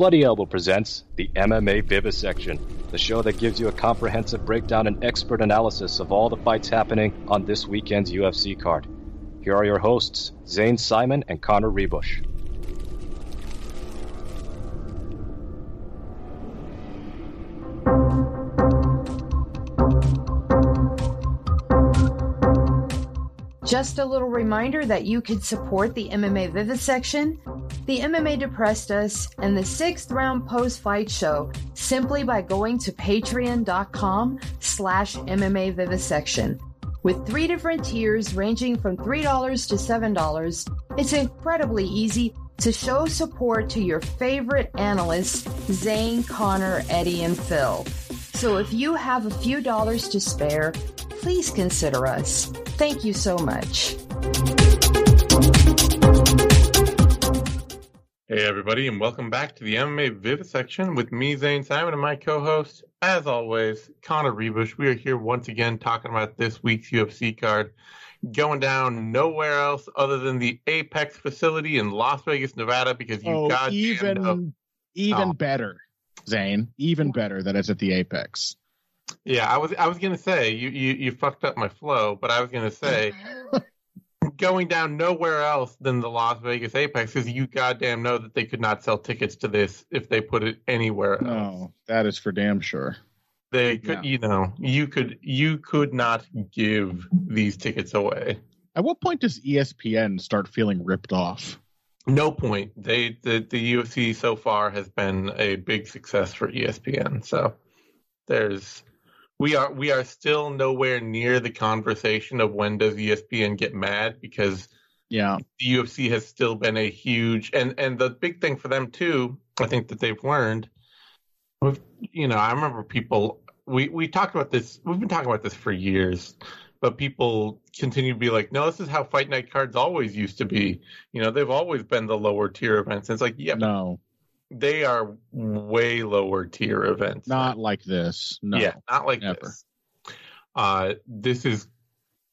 Bloody Elbow presents the MMA Vivisection, the show that gives you a comprehensive breakdown and expert analysis of all the fights happening on this weekend's UFC card. Here are your hosts, Zane Simon and Connor Ruebusch. Just a little reminder that you could support the MMA Vivisection, the MMA Depressed Us, and the Sixth Round Post Fight Show simply by going to patreon.com slash MMA Vivisection. With three different tiers ranging from $3 to $7, it's incredibly easy to show support to your favorite analysts, Zane, Connor, Eddie, and Phil. So if you have a few dollars to spare, please consider us. Thank you so much. Hey, everybody, and welcome back to the MMA Vivisection with me, Zane Simon, and my co host, as always, Connor Ruebusch. We are here once again talking about this week's UFC card going down nowhere else other than the Apex facility in Las Vegas, Nevada, because you oh, got even even Oh. better, Zane. Even better that it's at the Apex. Yeah, I was I was gonna say you, you you fucked up my flow, but I was gonna say going down nowhere else than the Las Vegas Apex because you goddamn know that they could not sell tickets to this if they put it anywhere else. No, that is for damn sure. They could, Yeah. you know, you could you could not give these tickets away. At what point does ESPN start feeling ripped off? No point. They the the UFC so far has been a big success for ESPN. So there's we are we are still nowhere near the conversation of when does ESPN get mad because Yeah, the UFC has still been a huge and and the big thing for them too. I think that they've learned. You know, I remember people. We we talked about this. We've been talking about this for years, but people continue to be like, "No, this is how fight night cards always used to be." You know, they've always been the lower tier events. And it's like, yeah, no, they are way lower tier events. not like this. No, Yeah, not like never. this. Uh, this is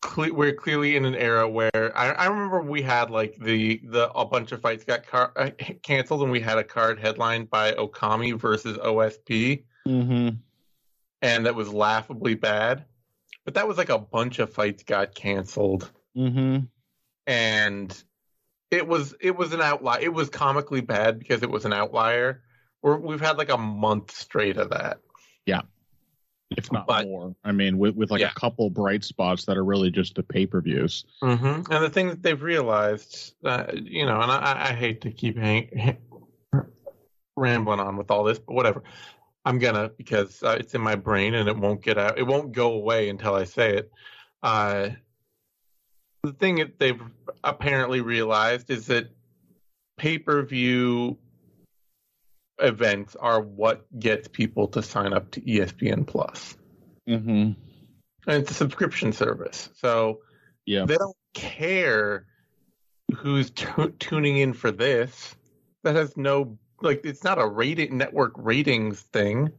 cle- we're clearly in an era where I, I remember we had like the the a bunch of fights got car- uh, canceled and we had a card headlined by Okami versus OSP hmm and that was laughably bad. But that was like a bunch of fights got canceled hmm and it was it was an outlier. It was comically bad because it was an outlier. We're, we've had like a month straight of that. Yeah, if not But- more. I mean, with, with like Yeah. a couple bright spots that are really just the pay per views. hmm And the thing that they've realized, uh, you know, and I, I hate to keep hang, rambling on with all this, but whatever. I'm gonna because uh, it's in my brain and it won't get out. It won't go away until I say it. Uh, the thing that they've apparently realized is that pay per view events are what gets people to sign up to ESPN Plus, hmm and it's a subscription service. So Yeah. they don't care who's tu- tuning in for this. That has no like it's not a rating network ratings thing.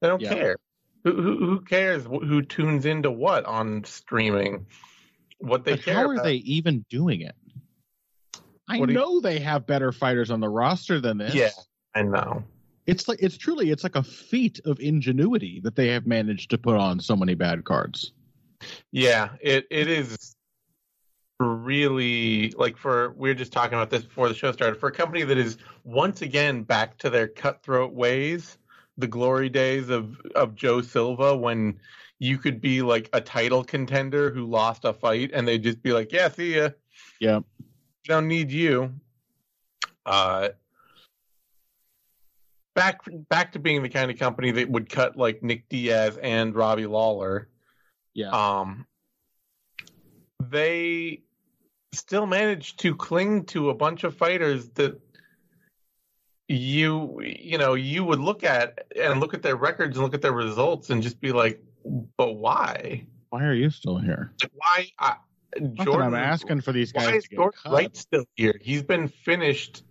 They don't Yeah. care. Who, who who cares who tunes into what on streaming? What they But care how are about. they even doing it? I What do you- know they have better fighters on the roster than this. Yeah. I know. It's like it's truly it's like a feat of ingenuity that they have managed to put on so many bad cards. Yeah, it it is really like for we were just talking about this before the show started. For a company that is once again back to their cutthroat ways, the glory days of of Joe Silva when you could be like a title contender who lost a fight and they'd just be like, "Yeah, see ya. Yeah. Don't need you." Uh back back to being the kind of company that would cut like Nick Diaz and Robbie Lawler Yeah. um, they still managed to cling to a bunch of fighters that you you know you would look at and look at their records and look at their results and just be like but why Why are you still here? why I, Jordan, I'm asking for these guys. why is to get Jordan cut. Wright still here he's been finished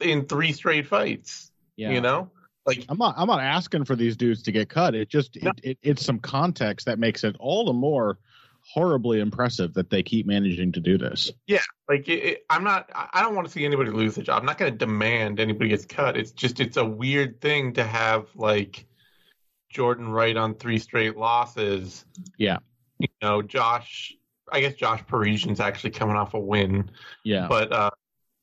in three straight fights Yeah. you know like I'm not I'm not asking for these dudes to get cut. It just No. it, it it's some context that makes it all the more horribly impressive that they keep managing to do this. Yeah, like it, it, I'm not. I I don't want to see anybody lose a job. I'm not going to demand anybody gets cut. It's just it's a weird thing to have like Jordan Wright on three straight losses. Yeah. You know, Josh. I guess Josh Parisian's actually coming off a win, Yeah, but uh,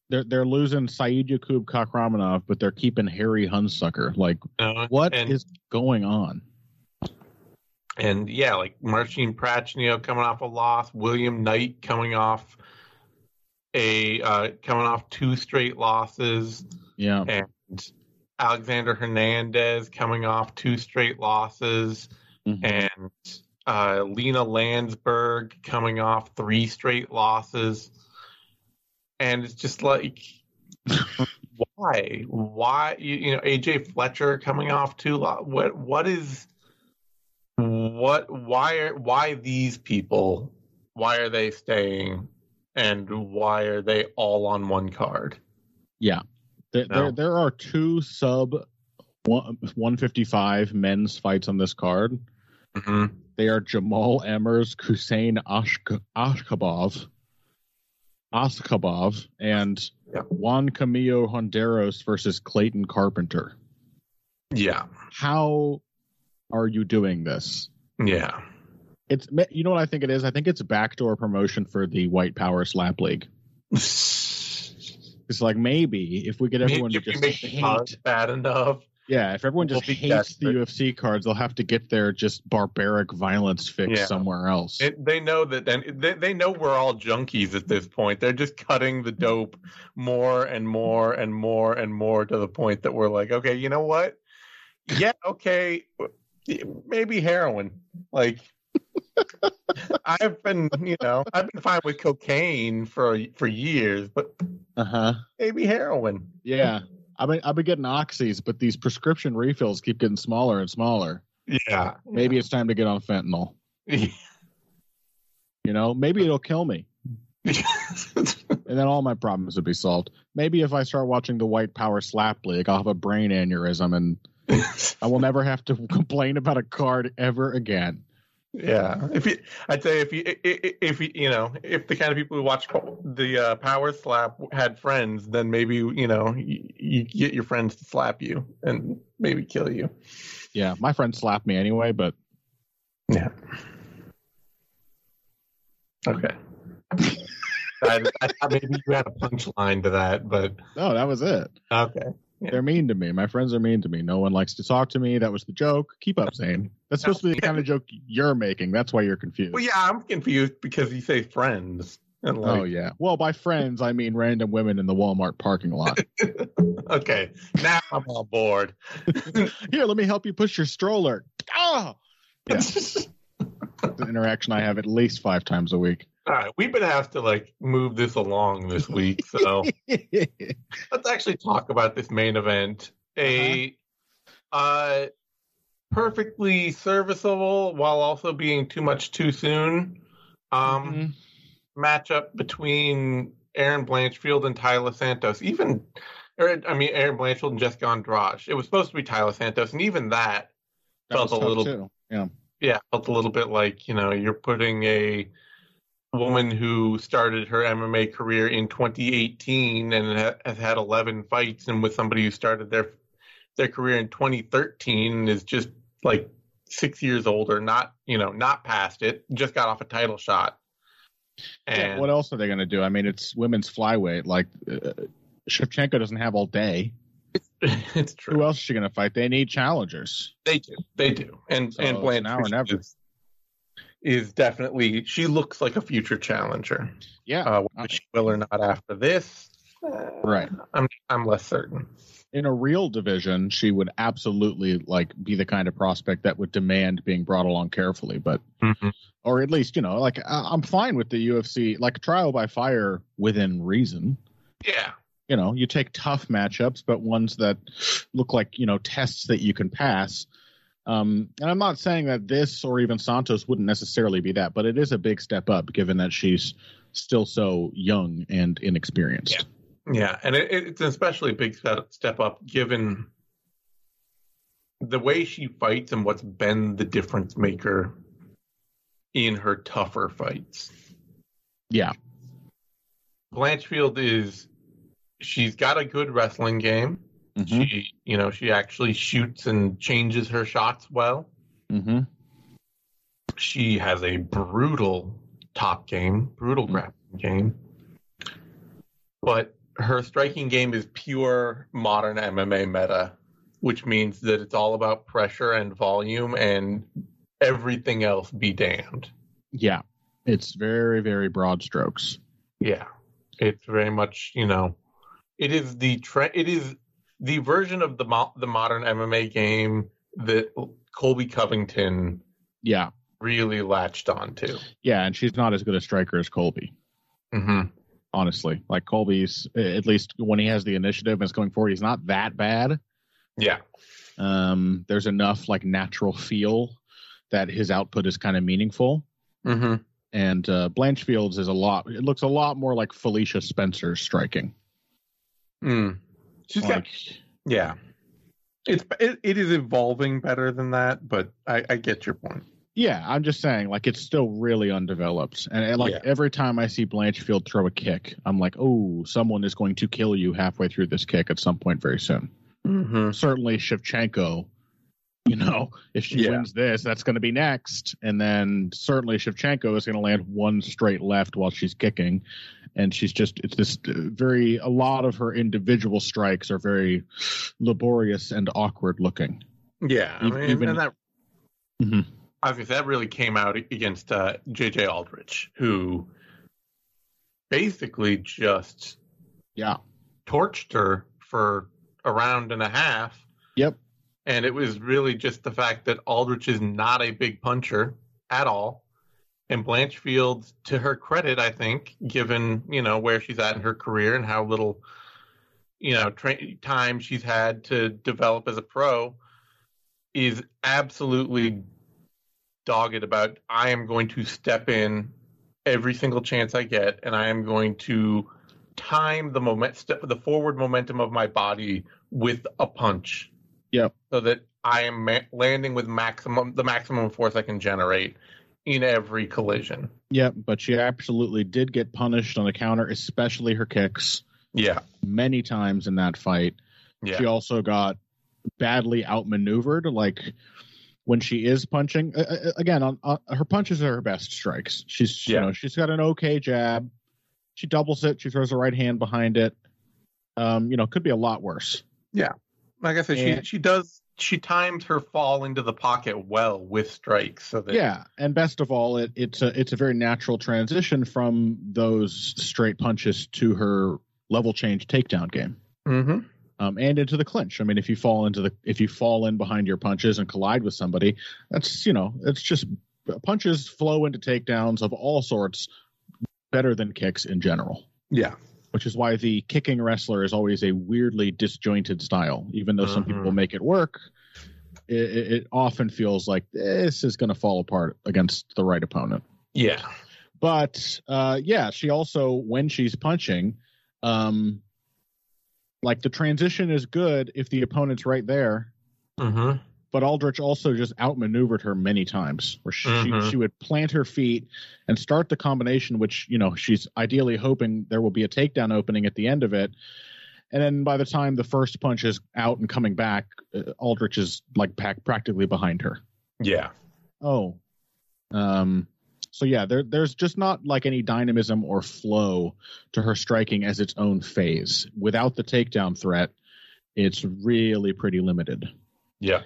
they're they're losing Saidyokub Kakhramonov, but they're keeping Harry Hunsucker. Like, you know, what is And- going on? and yeah, like Marcin Prachnio coming off a loss, William Knight coming off a uh, coming off two straight losses, Yeah, and Alexander Hernandez coming off two straight losses, Mhm. and uh, Lina Lansberg coming off three straight losses, and it's just like. Why? Why? You, you know, AJ Fletcher coming off two. Lo- what? What is? What? Why are? Why these people? Why are they staying? And why are they all on one card? yeah. There, No. there there are two sub one, 155 men's fights on this card. Mm-hmm. They are Jamal Emmers, Hussein Ashk- Ashkabov, Ashkabov, and Yeah. Juan Camilo Ronderos versus Clayton Carpenter. Yeah, How are you doing this? yeah, It's you know what I think it is. I think it's backdoor promotion for the White Power Slap League. It's like maybe if we get everyone Maybe to just make hate, bad enough. yeah, if everyone we'll just be hates the. UFC cards, they'll have to get their just barbaric violence fix Yeah. somewhere else. It, they know that, and they, they know we're all junkies at this point. They're just cutting the dope more and more and more and more to the point that we're like, okay, you know what? Yeah, okay, maybe heroin. Like, I've been, you know, I've been fine with cocaine for for years, but Uh huh. maybe heroin. Yeah. I've been I've been getting oxys, but these prescription refills keep getting smaller and smaller. Yeah, Maybe it's time to get on fentanyl. You know, maybe it'll kill me, and then all my problems would be solved. Maybe if I start watching the White Power Slap League, I'll have a brain aneurysm, and I will never have to complain about a card ever again. Yeah, if you, I'd say if you, i- i- if you, you know, if the kind of people who watch the uh, Power Slap had friends, then maybe you know you, you get your friends to slap you and maybe kill you. Yeah, my friend slapped me anyway, but Yeah. Okay. I, I thought maybe you had a punchline to that, but no, that was it. okay. Yeah. They're mean to me. My friends are mean to me. No one likes to talk to me. That was the joke. Keep up, Zane. That's supposed to be the kind of joke you're making. That's why you're confused. Well, yeah, I'm confused because you say friends and like, oh yeah. Well, by friends I mean random women in the Walmart parking lot. okay, now I'm on board. Here, let me help you push your stroller. Ah! Yeah. An interaction I have at least five times a week. All right, we've been asked to like move this along this week, so let's actually talk about this main event. A uh, perfectly serviceable while also being too much too soon um, Mhm. matchup between Erin Blanchfield and Tyler Santos. Even, or, I mean, Erin Blanchfield and Jessica Andrade. It was supposed to be Tyler Santos, and even that That felt a little too. Yeah. yeah, felt a little bit like you know you're putting a woman who started her MMA career in 2018 and ha- has had 11 fights, and with somebody who started their their career in 2013 and is just like six years older, not you know not past it, just got off a title shot. Yeah, And what else are they going to do? I mean, it's women's flyweight. Like uh, Shevchenko doesn't have all day. it's true. Who else is she going to fight? They need challengers. They do. They do. And So and Blanche now or never. is, is definitely she looks like a future challenger. Yeah. Uh, whether she will or not after this, uh, right. I'm I'm less certain. In a real division, she would absolutely like be the kind of prospect that would demand being brought along carefully. But or at least you know, like I- I'm fine with the UFC, like trial by fire within reason. Yeah, You know, you take tough matchups, but ones that look like you know tests that you can pass. Um, and I'm not saying that this or even Santos wouldn't necessarily be that, but it is a big step up given that she's still so young and inexperienced. yeah, and it, it's especially big step step up given the way she fights and what's been the difference maker in her tougher fights. Yeah. Blanchfield is she's got a good wrestling game. Mm-hmm. She, you know, she actually shoots and changes her shots well. Mm-hmm. She has a brutal top game, brutal Mhm. grappling game. But her striking game is pure modern MMA meta, which means that it's all about pressure and volume and everything else be damned. Yeah. It's very, very broad strokes. Yeah. It's very much, you know, it is the tre- it is the version of the mo- the modern MMA game that Colby Covington Yeah. really latched on to. Yeah. And she's not as good a striker as Colby, Mm-hmm. honestly. Like Colby's, at least when he has the initiative and is going forward, he's not that bad. Yeah. Um, there's enough like natural feel that his output is kind of meaningful. Mm-hmm. And uh, Blanchfield's is a lot. It looks a lot more like Felicia Spencer's striking. Mm. She's got Like, yeah. It's it, it is evolving better than that, but I, I get your point. yeah, I'm just saying, like it's still really undeveloped. And, and, like Yeah. every time I see Blanchfield throw a kick, I'm like, oh, someone is going to kill you halfway through this kick at some point very soon. Mm-hmm. Certainly Shevchenko. You know, if she Yeah. wins this, that's going to be next. And then certainly Shevchenko is going to land one straight left while she's kicking. And she's just, it's this uh, very, a lot of her individual strikes are very laborious and awkward looking. Yeah, I mean, even- and that Mhm. I was that really came out against uh, JJ Aldrich, who basically just Yeah. torched her for a round and a half. Yep. And it was really just the fact that Aldrich is not a big puncher at all. And Blanchfield, to her credit, I think, given you know where she's at in her career and how little, you know, tra- time she's had to develop as a pro, is absolutely dogged about. I am going to step in every single chance I get, and I am going to time the moment, step the forward momentum of my body with a punch. Yeah. So that I am ma- landing with maximum the maximum force I can generate in every collision. Yep. But she absolutely did get punished on the counter, especially her kicks, Yeah. many times in that fight. Yeah. She also got badly outmaneuvered. Like when she is punching, uh, again, on, on her punches are her best strikes. She's, you know, she's got an okay jab. She doubles it. She throws her right hand behind it. Um, you know, could be a lot worse. Yeah. Like I said, And- she she does she times her fall into the pocket well with strikes. So that Yeah, and best of all, it, it's a it's a very natural transition from those straight punches to her level change takedown game. hmm um, and into the clinch. I mean, if you fall into the if you fall in behind your punches and collide with somebody, that's you know, it's just punches flow into takedowns of all sorts better than kicks in general. Yeah. Which is why the kicking wrestler is always a weirdly disjointed style. Even though some Mhm. people make it work, it, it often feels like this is going to fall apart against the right opponent. Yeah. But uh, yeah, she also when she's punching, um, like the transition is good if the opponent's right there. hmm But Aldrich also just outmaneuvered her many times, where she, Mhm. she she would plant her feet and start the combination, which you know she's ideally hoping there will be a takedown opening at the end of it. And then by the time the first punch is out and coming back, uh, Aldrich is like pack, practically behind her. Yeah. Oh. Um so yeah, there there's just not like any dynamism or flow to her striking as its own phase. Without the takedown threat, it's really pretty limited. Yeah.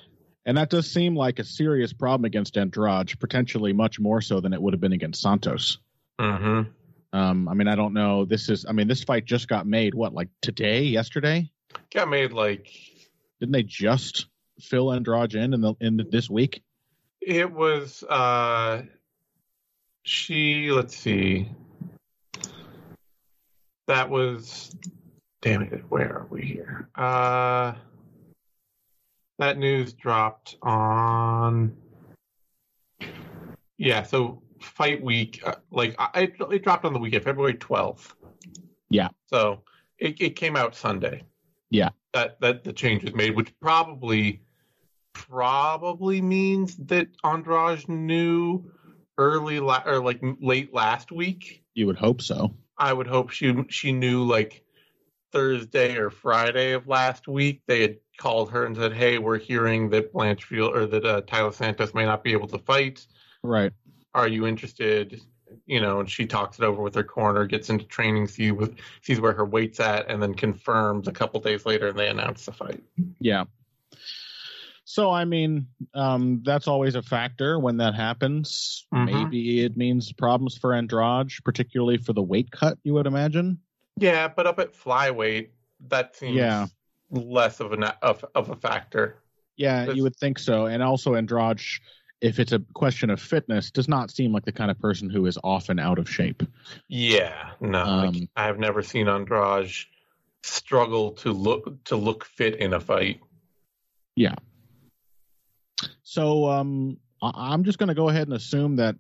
And that does seem like a serious problem against Andrade, potentially much more so than it would have been against Santos. hmm Um, I mean, I don't know. This is, I mean, this fight just got made. What, like today, yesterday? Got made like Didn't they just fill Andrade in in, the, in this week? it was. uh She. Let's see. That was. Damn it! Where are we here? Uh That news dropped on. Yeah. So fight week, uh, like I, it, dropped on the weekend, February twelfth. Yeah. So it, it came out Sunday. Yeah. That that the change was made, which probably probably means that Andrade knew early la- or like late last week. You would hope so. I would hope she she knew like Thursday or Friday of last week they had called her and said, "Hey, we're hearing that Blanchfield or that uh, Tyler Santos may not be able to fight. Right. Are you interested?" You know, and she talks it over with her corner, gets into training, see with, sees where her weight's at, and then confirms a couple days later, and they announce the fight. Yeah. So I mean, um, that's always a factor when that happens. Mhm. Maybe it means problems for Andrade, particularly for the weight cut. You would imagine. Yeah, but up at flyweight, that seems Yeah. less of an of, of a factor. Yeah, That's- you would think so. And also Andrade, if it's a question of fitness, does not seem like the kind of person who is often out of shape. Yeah, no, like, Um, I have never seen Andrade struggle to look to look fit in a fight. Yeah. So um, I'm just going to go ahead and assume that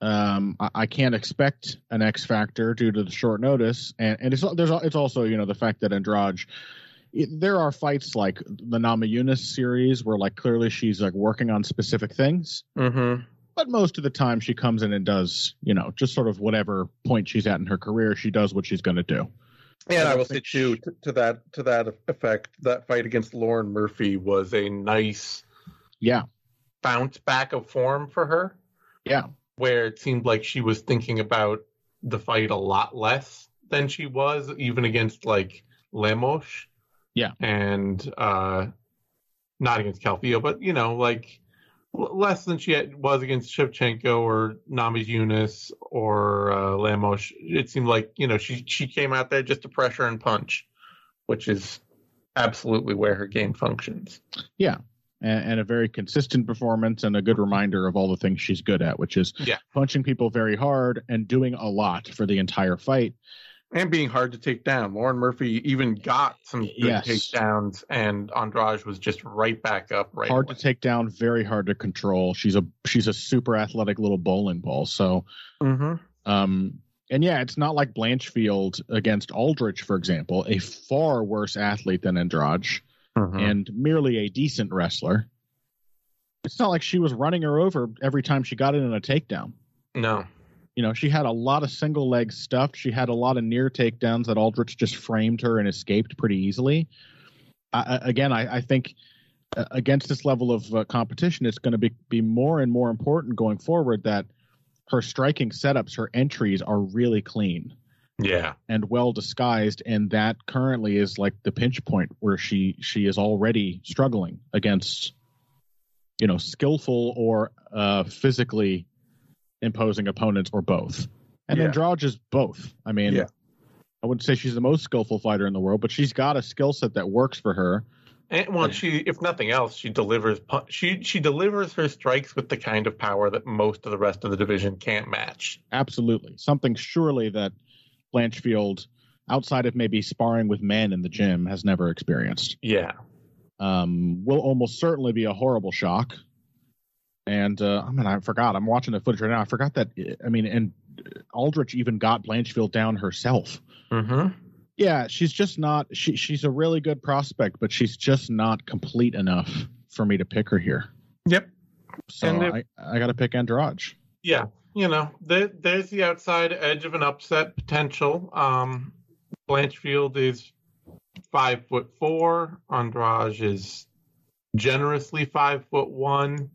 um, I-, I can't expect an X factor due to the short notice, and and it's there's it's also you know the fact that Andrade. It, there are fights like the Namajunas series where like clearly she's like working on specific things, Mm-hmm. but most of the time she comes in and does you know just sort of whatever point she's at in her career she does what she's going to do. And I I will say too, to, to that to that effect, that fight against Lauren Murphy was a nice Yeah, bounce back of form for her, yeah, where it seemed like she was thinking about the fight a lot less than she was, even against like Lemos. Yeah. and uh, not against Calvillo, but you know, like less than she had, was against Shevchenko or Namajunas or uh, Lemos. It seemed like you know she she came out there just to pressure and punch, which is absolutely where her game functions. And, and a very consistent performance and a good reminder of all the things she's good at, which is Yeah. punching people very hard and doing a lot for the entire fight. And being hard to take down. Lauren Murphy even got some good Yes. takedowns, and Andrade was just right back up. Right, hard away. to take down, very hard to control. She's a she's a super athletic little bowling ball. So, Mhm. um, and yeah, it's not like Blanchfield against Aldrich, for example, a far worse athlete than Andrade Mhm. and merely a decent wrestler. It's not like she was running her over every time she got it in a takedown. no, You know, she had a lot of single leg stuff. She had a lot of near takedowns that Aldrich just framed her and escaped pretty easily. I I- again, I, I think uh, against this level of uh, competition, it's going to be, be more and more important going forward that her striking setups, her entries are really clean yeah, and well disguised, and that currently is like the pinch point where she she is already struggling against, you know, skillful or uh, physically imposing opponents or both. And Yeah. Andrade is both. I mean, Yeah. I wouldn't say she's the most skillful fighter in the world, but she's got a skill set that works for her. and well, she if nothing else, she delivers she she delivers her strikes with the kind of power that most of the rest of the division can't match. Absolutely, something surely that Blanchfield, outside of maybe sparring with men in the gym, has never experienced. Yeah, um, will almost certainly be a horrible shock. And uh, I mean, I forgot. I'm watching the footage right now. I forgot that. I mean, and Aldrich even got Blanchfield down herself. mm-hmm. Yeah, she's just not. She she's a really good prospect, but she's just not complete enough for me to pick her here. Yep. So if- I I got to pick Andrade. Yeah, you know, there, there's the outside edge of an upset potential. Um, Blanchfield is five foot four. Andrade is generously five foot one.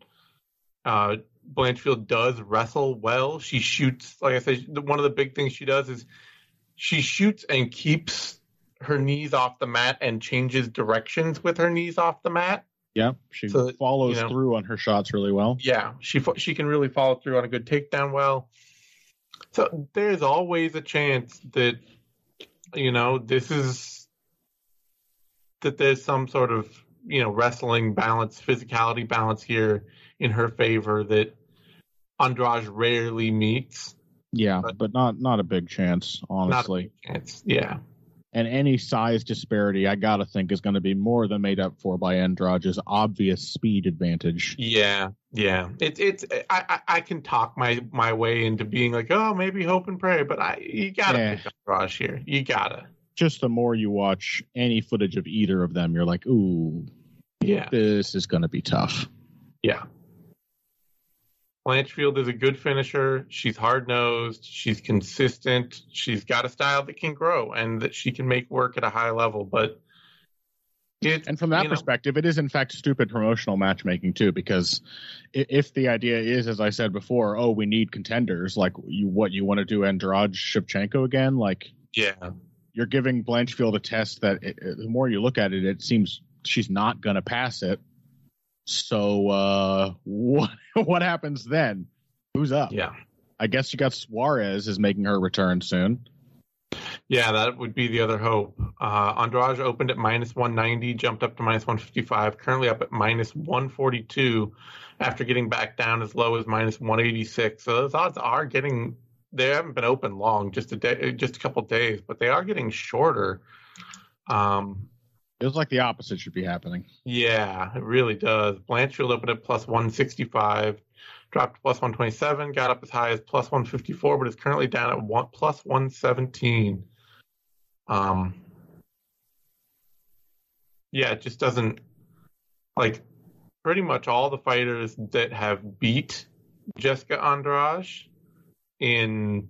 Uh, Blanchfield does wrestle well. She shoots, like I said, one of the big things she does is she shoots and keeps her knees off the mat and changes directions with her knees off the mat. Yeah, she So, follows you know- through on her shots really well. Yeah, she she can really follow through on a good takedown well. So there's always a chance that you know this is that there's some sort of you know wrestling balance, physicality balance here in her favor that Andrade rarely meets. Yeah, But- but not not a big chance, honestly. Not a big chance. Yeah, and any size disparity, I gotta think, is going to be more than made up for by Andrade's obvious speed advantage. yeah, yeah. It's it's I, I I can talk my my way into being like oh maybe hope and pray, but I you gotta Yeah. pick Andrade here. You gotta. Just the more you watch any footage of either of them, you're like, ooh, Yeah. this is going to be tough. Yeah. Blanchfield is a good finisher. She's hard nosed. She's consistent. She's got a style that can grow and that she can make work at a high level. But it, and from that perspective, know, it is in fact stupid promotional matchmaking too, because if the idea is, as I said before, oh, we need contenders, like you, what you want to do, Andrade Shevchenko again, like yeah, you're giving Blanchfield a test that it, the more you look at it, it seems she's not going to pass it. So uh, what what happens then? Who's up? Yeah, I guess you got Suarez is making her return soon. Yeah, that would be the other hope. Uh, Andrade opened at minus 190, jumped up to minus 155, currently up at minus 142 after getting back down as low as minus 186. So those odds are getting they haven't been open long, just a day, just a couple days, but they are getting shorter. Um, Feels like the opposite should be happening. Yeah, it really does. Blanchfield opened at plus 165, dropped plus 127, got up as high as plus 154, but is currently down at one, plus 117. Um, yeah, it just doesn't like pretty much all the fighters that have beat Jessica Andrade in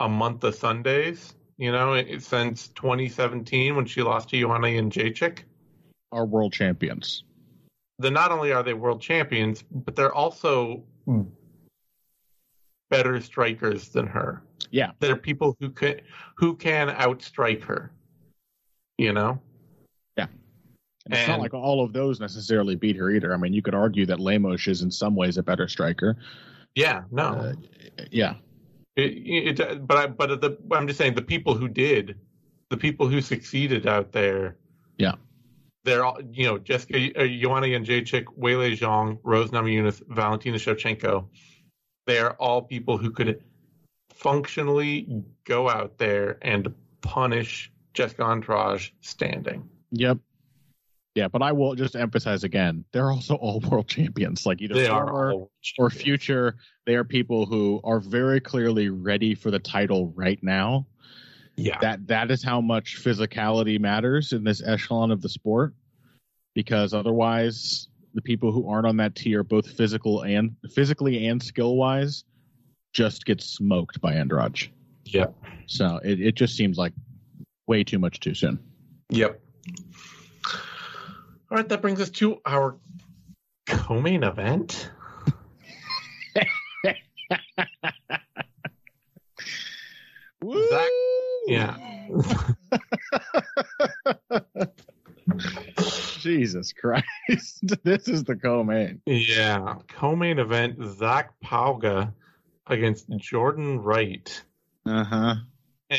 a month of Sundays, you know, since 2017 when she lost to Joanna Jędrzejczyk. Are world champions. Then not only are they world champions, but they're also better strikers than her. Yeah, there are people who can who can outstrike her. You know. Yeah. And it's and, not like all of those necessarily beat her either. I mean, you could argue that Lemos is in some ways a better striker. Yeah, no, uh, yeah. It, it, but I, but the, I'm just saying the people who did, the people who succeeded out there. Yeah. They're all, you know, Jessica, uh, Joanna Jędrzejczyk, Weili Zhang, Rose Namajunas, Valentina Shevchenko. They are all people who could functionally go out there and punish Jessica Andrade standing. Yep. Yeah, but I will just emphasize again, they're also all world champions. Like either they former or future, they are people who are very clearly ready for the title right now. Yeah. That that is how much physicality matters in this echelon of the sport. Because otherwise the people who aren't on that tier, both physical and physically and skill wise, just get smoked by Andrade. Yep. So it, it just seems like way too much too soon. Yep. All right, that brings us to our co-main event. Zac, yeah. Jesus Christ. this is the co-main. Yeah. Co-main event, Zac Pauga against Jordan Wright. Uh-huh.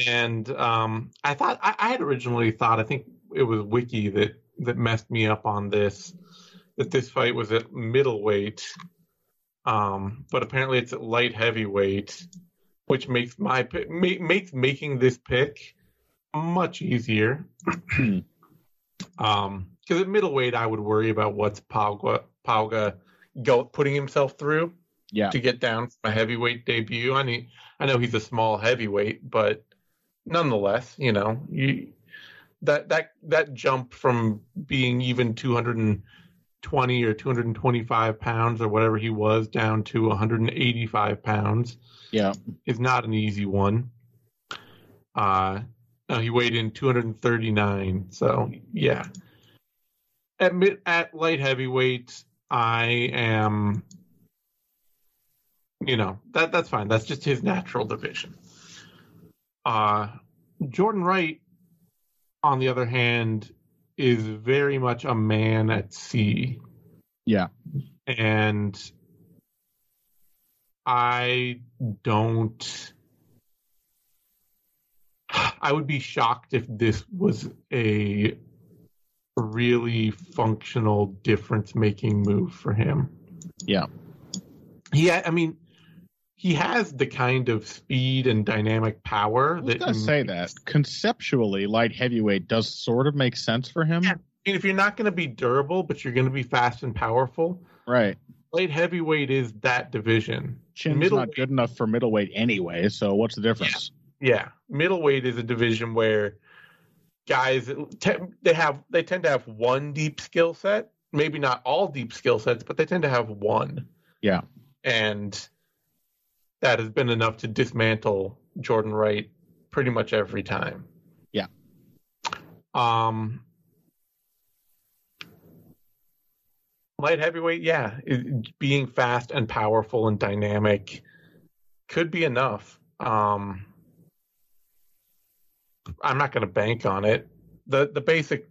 And um, I thought I, I had originally thought I think it was Wiki that that messed me up on this that this fight was at middleweight, um, but apparently it's at light heavyweight, which makes my makes making this pick much easier. um, because at middleweight I would worry about what's Pauga Pauga go putting himself through. Yeah. To get down from a heavyweight debut, I mean, I know he's a small heavyweight, but nonetheless, you know, you that that that jump from being even 220 or 225 pounds or whatever he was down to 185 pounds yeah. is not an easy one. Uh he weighed in 239 so yeah. At mid, at light heavyweight i am you know that that's fine. That's just his natural division. Uh jordan wright on the other hand, is very much a man at sea. Yeah. And I don't. I would be shocked if this was a really functional difference making move for him. Yeah. Yeah, I mean, he has the kind of speed and dynamic power I was that. say that conceptually, light heavyweight does sort of make sense for him. Yeah. I mean, if you're not going to be durable, but you're going to be fast and powerful, right? Light heavyweight is that division. Chin's not good enough for middleweight anyway. So what's the difference? Yeah, yeah. middleweight is a division where guys they have they tend to have one deep skill set. Maybe not all deep skill sets, but they tend to have one. Yeah and that has been enough to dismantle Jordan Wright pretty much every time. Yeah. Um, light heavyweight, yeah, it, being fast and powerful and dynamic could be enough. Um, I'm not going to bank on it. the The basic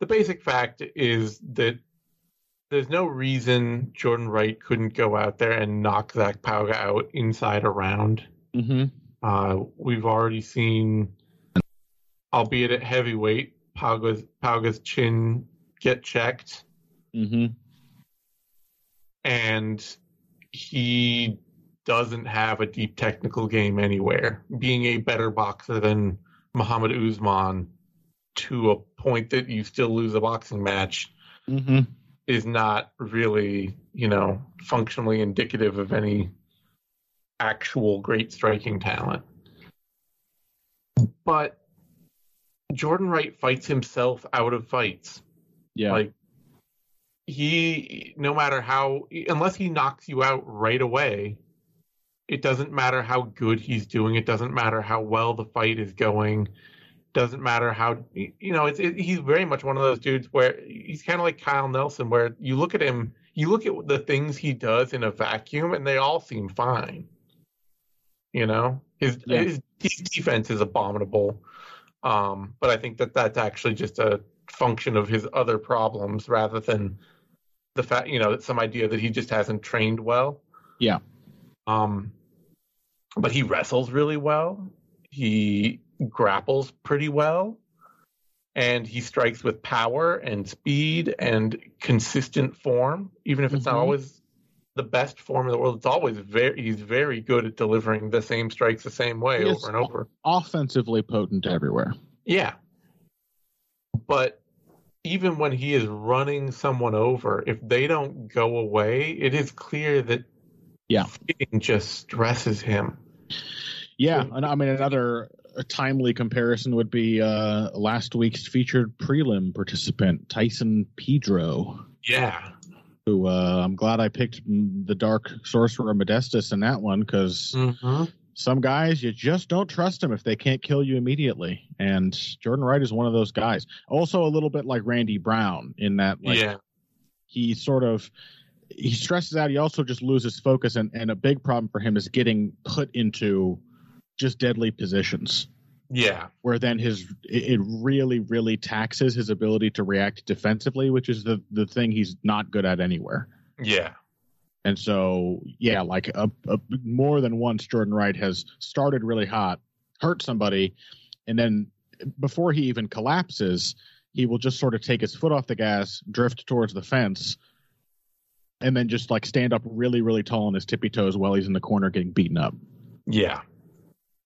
the basic fact is that there's no reason Jordan Wright couldn't go out there and knock Zac Pauga out inside a round. Mm-hmm. Uh, we've already seen, albeit at heavyweight, Pauga's, Pauga's chin get checked. Mm-hmm. And he doesn't have a deep technical game anywhere. Being a better boxer than Muhammad Usman to a point that you still lose a boxing match Mm-hmm. Is not really, you know, functionally indicative of any actual great striking talent. But Jordan Wright fights himself out of fights. Yeah. Like he no matter how unless he knocks you out right away, it doesn't matter how good he's doing, it doesn't matter how well the fight is going. Doesn't matter how you know it's it, he's very much one of those dudes where he's kind of like Kyle Nelson, where you look at him, you look at the things he does in a vacuum, and they all seem fine. You know, his Yeah. his, his defense is abominable, um, but I think that that's actually just a function of his other problems rather than the fact you know some idea that he just hasn't trained well. Yeah. Um, but he wrestles really well. He grapples pretty well, and he strikes with power and speed and consistent form. Even if it's not Mhm. always the best form in the world, it's always very. He's very good at delivering the same strikes the same way He over and over. Offensively potent everywhere. Yeah. But even when he is running someone over, if they don't go away, it is clear that Yeah. just stresses him. Yeah, and I mean another timely comparison would be uh, last week's featured prelim participant Tyson Pedro, Yeah. who uh, I'm glad I picked the Dark Sorcerer Modestas in that one because Mm-hmm. some guys you just don't trust them if they can't kill you immediately, and Jordan Wright is one of those guys. Also, a little bit like Randy Brown in that, like yeah. he sort of he stresses out. He also just loses focus, and, and a big problem for him is getting put into just deadly positions Yeah. where then his it really really taxes his ability to react defensively, which is the the thing he's not good at anywhere. Yeah. And so, yeah, like a, a more than once, Jordan Wright has started really hot, hurt somebody, and then before he even collapses, he will just sort of take his foot off the gas, drift towards the fence, and then just like stand up really, really tall on his tippy toes while he's in the corner getting beaten up. Yeah.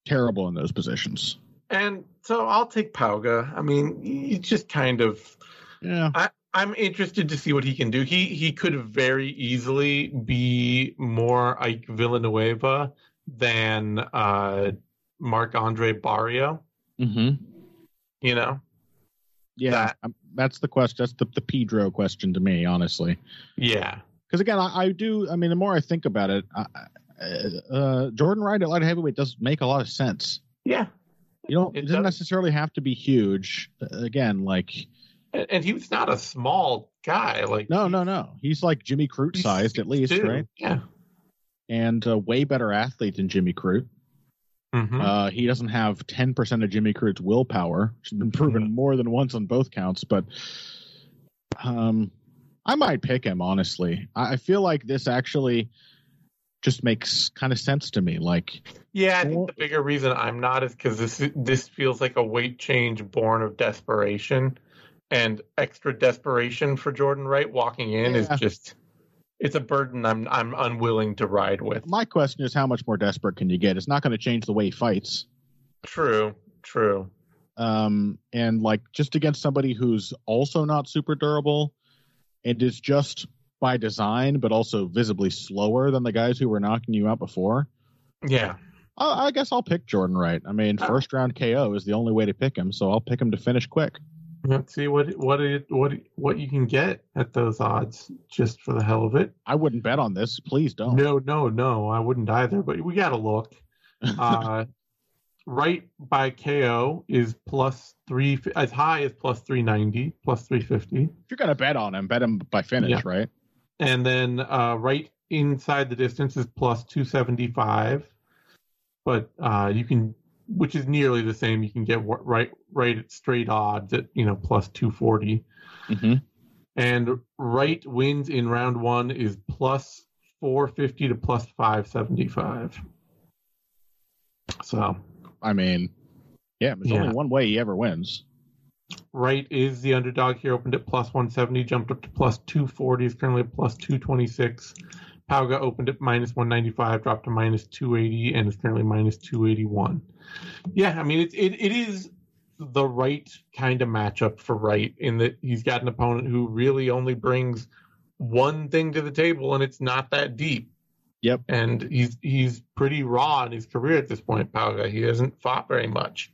Terrible in those positions. And so I'll take Pauga. I mean, he's just kind of Yeah. I'm interested to see what he can do. He he could very easily be more Ike Villanueva than uh Marc Andre Barriault, Mm-hmm. you know? Yeah. That- um, that's the question. That's the, the Pedro question to me, honestly. Yeah. because again, I, I do. I mean, the more I think about it, I, I- uh, Jordan Wright at light heavyweight does make a lot of sense. Yeah. You don't. It doesn't does. necessarily have to be huge. Uh, Again, like And, and he was not a small guy. Like no, no, no. He's like Jimmy Crute sized at least, 6'2". right? Yeah. And a way better athlete than Jimmy Crute. Mhm. Uh, he doesn't have ten percent of Jimmy Crute's willpower, which has been proven Mm-hmm. more than once on both counts. But um, I might pick him honestly. I, I feel like this actually just makes kind of sense to me. Like Yeah, I think the bigger reason I'm not is because this this feels like a weight change born of desperation, and extra desperation for Jordan Wright walking in Yeah. is just it's a burden I'm I'm unwilling to ride with. My question is, how much more desperate can you get? It's not going to change the way he fights. True, true. Um, and like just against somebody who's also not super durable, and is just by design, but also visibly slower than the guys who were knocking you out before. Yeah, I, I guess I'll pick Jordan Wright. I mean, Uh. first round KO is the only way to pick him, so I'll pick him to finish quick. Let's see what what it what what you can get at those odds just for the hell of it. I wouldn't bet on this. Please don't. No, no, no, I wouldn't either. But we got to look. Uh, right by KO is plus three as high as plus three ninety, plus three fifty. if you're gonna bet on him, bet him by finish, Yeah. right? And then uh, Wright inside the distance is plus 275 but uh, you can which is nearly the same you can get right right at straight odds at you know plus 240 Mm-hmm. and Wright wins in round one is plus 450 to plus 575 so I mean, yeah, there's Yeah. only one way he ever wins. Right is the underdog here opened at plus 170 jumped up to plus 240 is currently at plus 226 Pauga opened at minus 195 dropped to minus 280 and is currently minus 281 yeah i mean it, it, it is the right kind of matchup for Wright in that he's got an opponent who really only brings one thing to the table and it's not that deep Yep. and he's he's pretty raw in his career at this point Pauga. he hasn't fought very much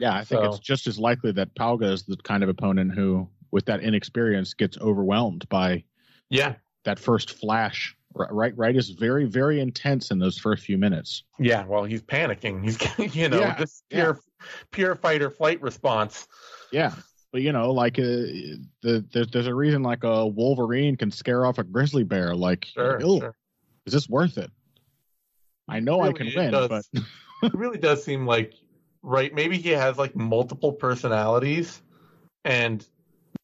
Yeah, I think So- it's just as likely that Pauga is the kind of opponent who, with that inexperience, gets overwhelmed by yeah that first flash. Right, Wright, is very, very intense in those first few minutes. Yeah, well, he's panicking. He's, you know, Yeah, this pure, pure fight or flight response. Yeah, but you know, like uh, the, there's there's a reason like a Wolverine can scare off a grizzly bear. Like, Sure, sure. is this worth it? I know I can win, does. but It really does seem like, right? Maybe he has like multiple personalities, and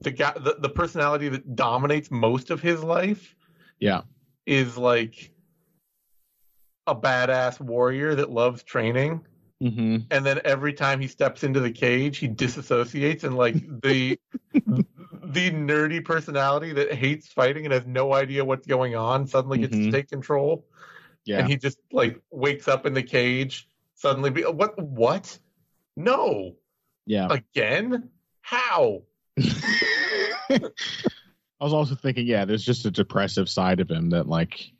the guy, the, the personality that dominates most of his life, yeah, is like a badass warrior that loves training. hmm and then every time he steps into the cage he disassociates and like the the nerdy personality that hates fighting and has no idea what's going on suddenly gets Mhm. to take control yeah. and he just like wakes up in the cage suddenly be what what no yeah. again how I was also thinking, yeah, there's just a depressive side of him that like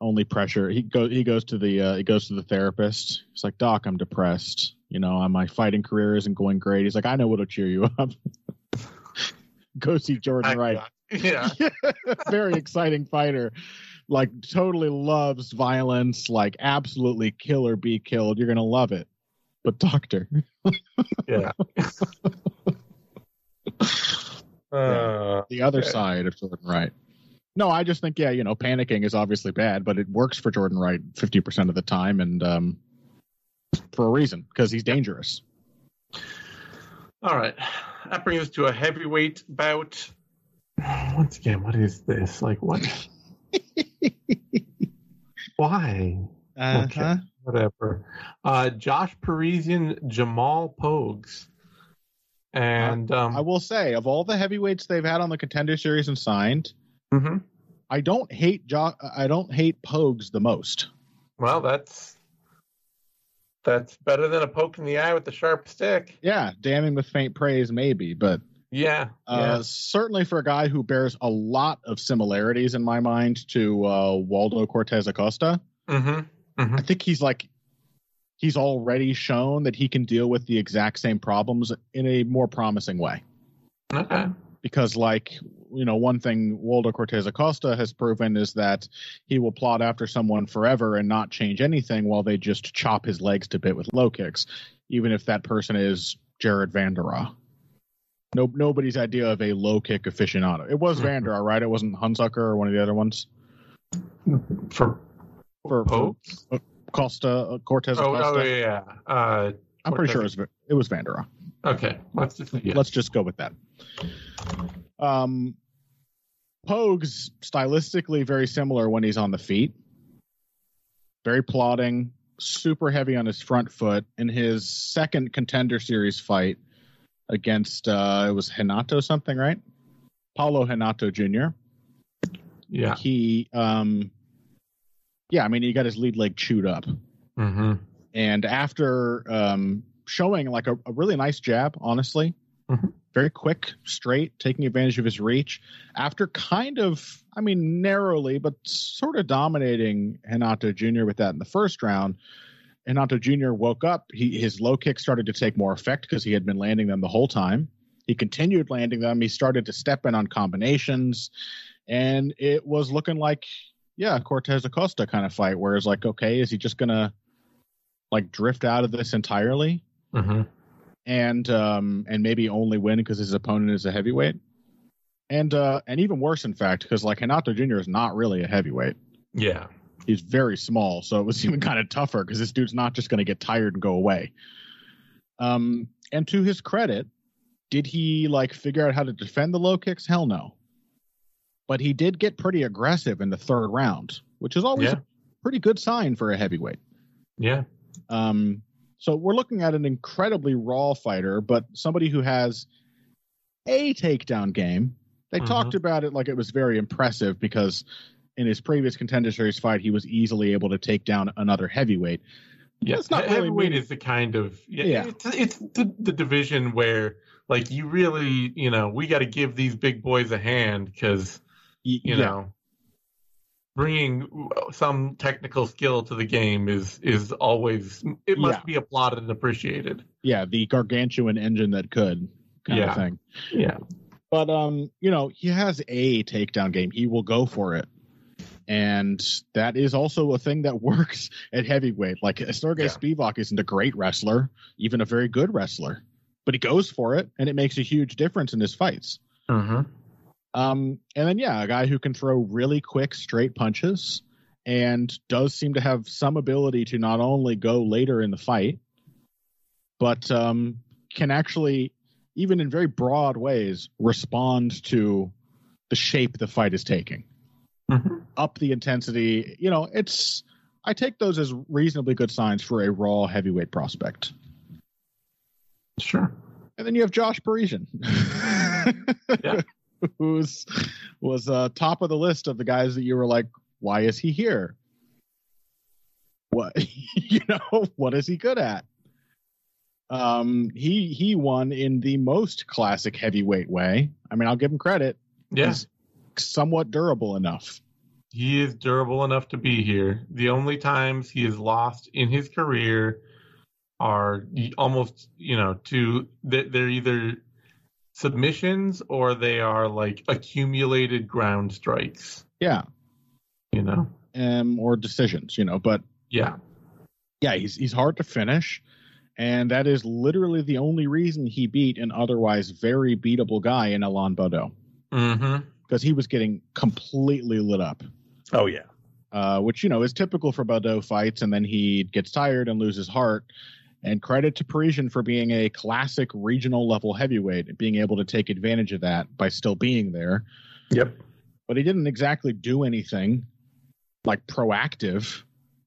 only pressure. He goes he goes to the uh, he goes to the therapist. He's like, Doc, I'm depressed. You know, my fighting career isn't going great. He's like, I know what'll cheer you up. Go see Jordan I- Wright. yeah Very exciting fighter. Like totally loves violence. Like absolutely kill or be killed. You're gonna love it. But doctor, yeah uh, the other Okay. side of Jordan Wright. No, I just think yeah, you know, panicking is obviously bad, but it works for Jordan Wright fifty percent of the time, and um, for a reason because he's dangerous. All right. That brings us to a heavyweight bout. Once again, what is this? Like, what? Why? Uh Okay. Whatever. Uh, Josh Parisian, Jamal Pogues. And, um, I will say, of all the heavyweights they've had on the contender series and signed, mhm. I don't hate jo- I don't hate Pogues the most. well, that's, that's better than a poke in the eye with a sharp stick. Yeah, damning with faint praise, maybe, but Yeah. uh, certainly for a guy who bears a lot of similarities in my mind to uh, Waldo Cortez Acosta. yeah. Mm-hmm. I think he's like he's already shown that he can deal with the exact same problems in a more promising way. Okay. Because like you know, one thing Waldo Cortez Acosta has proven is that he will plot after someone forever and not change anything while they just chop his legs to bit with low kicks, even if that person is Jared Vanderaa. No, nobody's idea of a low kick aficionado. It was Mhm. Vanderaa, right? It wasn't Hunsucker or one of the other ones. For For, for? Costa uh, Cortez Oh, Acosta. oh, yeah. Uh, I'm pretty sure it was it was Vanderaa. okay. Let's just, yeah. Let's just go with that. Um, Pogues stylistically very similar when he's on the feet. Very plodding, super heavy on his front foot. In his second contender series fight against uh, it was Renato something, right? Paulo Renato Jr. yeah. He um, yeah, I mean he got his lead leg chewed up. Mm-hmm. And after um, showing like a, a really nice jab, honestly, Mhm. very quick, straight, taking advantage of his reach. After kind of, I mean, narrowly, but sort of dominating Renato Jr. with that in the first round, Renato Jr. woke up. He, his low kick started to take more effect because he had been landing them the whole time. He continued landing them. He started to step in on combinations, and it was looking like, yeah, Cortez Acosta kind of fight. Where it's like, okay, is he just gonna like drift out of this entirely Mm-hmm. and um and maybe only win because his opponent is a heavyweight? And uh and even worse, in fact, because like Renato Jr. is not really a heavyweight. Yeah. He's very small, so it was even kind of tougher because this dude's not just going to get tired and go away. Um, and to his credit, did he like figure out how to defend the low kicks? Hell no. But he did get pretty aggressive in the third round, which is always Yeah. a pretty good sign for a heavyweight. Yeah. Um, so we're looking at an incredibly raw fighter, but somebody who has a takedown game. They Mhm. talked about it like it was very impressive because in his previous contender series fight, he was easily able to take down another heavyweight. Yeah, That's not he- really heavyweight is the kind of yeah, Yeah. It's, it's the, the division where like you really you know we got to give these big boys a hand because Y- you yeah, know bringing some technical skill to the game is is always it must Yeah. be applauded and appreciated. yeah, the gargantuan engine that could kind Yeah. of thing. Yeah, But um, you know, he has a takedown game. He will go for it. And that is also a thing that works at heavyweight. Like Sergey Yeah. Spivak isn't a great wrestler, even a very good wrestler, but he goes for it, and it makes a huge difference in his fights. mm-hmm. Um, and then yeah, a guy who can throw really quick straight punches and does seem to have some ability to not only go later in the fight, but um, can actually, even in very broad ways, respond to the shape the fight is taking. Mm-hmm. Up the intensity, you know, it's I take those as reasonably good signs for a raw heavyweight prospect. sure. And then you have Josh Parisian. Yeah. Who's was uh, top of the list of the guys that you were like, why is he here? What you know, what is he good at? Um he he won in the most classic heavyweight way. I mean, I'll give him credit. Yeah, He's somewhat durable enough. he is durable enough to be here. The only times he is lost in his career are almost, you know, to they're either submissions or they are like accumulated ground strikes. Yeah. You know, Um or decisions, you know, but yeah, yeah, he's he's hard to finish, and that is literally the only reason he beat an otherwise very beatable guy in Alan Baudot mm-hmm. because he was getting completely lit up, Oh yeah, uh, which you know is typical for Baudot fights, and then he gets tired and loses heart. And credit to Parisian for being a classic regional level heavyweight, and being able to take advantage of that by still being there. yep, But he didn't exactly do anything like proactive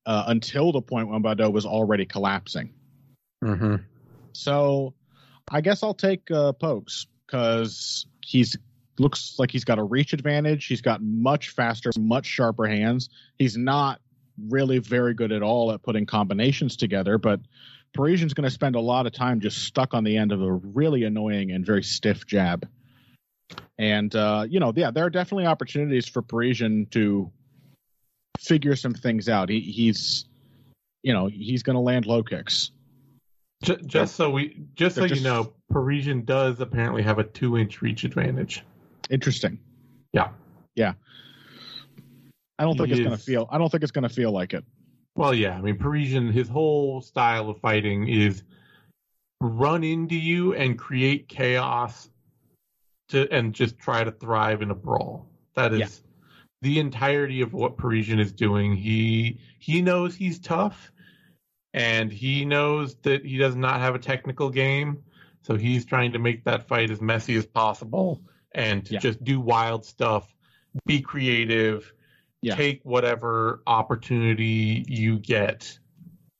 uh, until the point when Baudot was already collapsing. mm-hmm. So I guess I'll take uh, Pogues because he's looks like he's got a reach advantage. He's got much faster, much sharper hands. He's not really very good at all at putting combinations together, but Parisian's going to spend a lot of time just stuck on the end of a really annoying and very stiff jab. And uh, you know, yeah, there are definitely opportunities for Parisian to figure some things out. He, he's, you know, he's going to land low kicks. Just, just so we, just so They're you just- know, Parisian does apparently have a two-inch reach advantage. Interesting. Yeah. Yeah. I don't think He it's going to feel. I don't think it's going to feel like it. Well, yeah, I mean, Parisian, his whole style of fighting is run into you and create chaos to and just try to thrive in a brawl. That is Yeah. the entirety of what Parisian is doing. He he knows he's tough and he knows that he does not have a technical game, so he's trying to make that fight as messy as possible and to Yeah. just do wild stuff, be creative, Yeah. take whatever opportunity you get.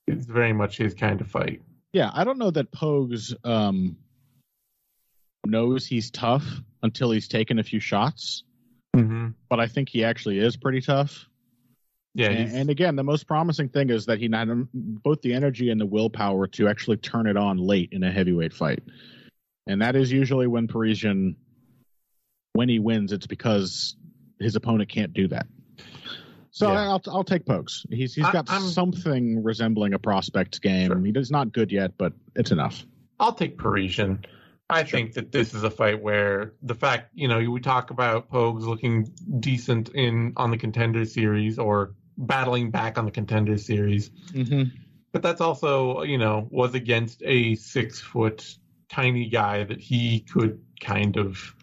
It's very much his kind of fight. Yeah, I don't know that Pogues um, knows he's tough until he's taken a few shots, Mm-hmm. but I think he actually is pretty tough. Yeah, and, and again, the most promising thing is that he had both the energy and the willpower to actually turn it on late in a heavyweight fight, and that is usually when Parisian, when he wins, it's because his opponent can't do that. So Yeah. I'll I'll take Pogues. He's he's I- got I'm- something resembling a prospect game. Sure. He is not good yet, but it's enough. I'll take Parisian. I think that this is a fight where the fact, you know, we talk about Pogues looking decent in on the contender series or battling back on the contender series, Mm-hmm. but that's also, you know, was against a six foot tiny guy that he could kind of,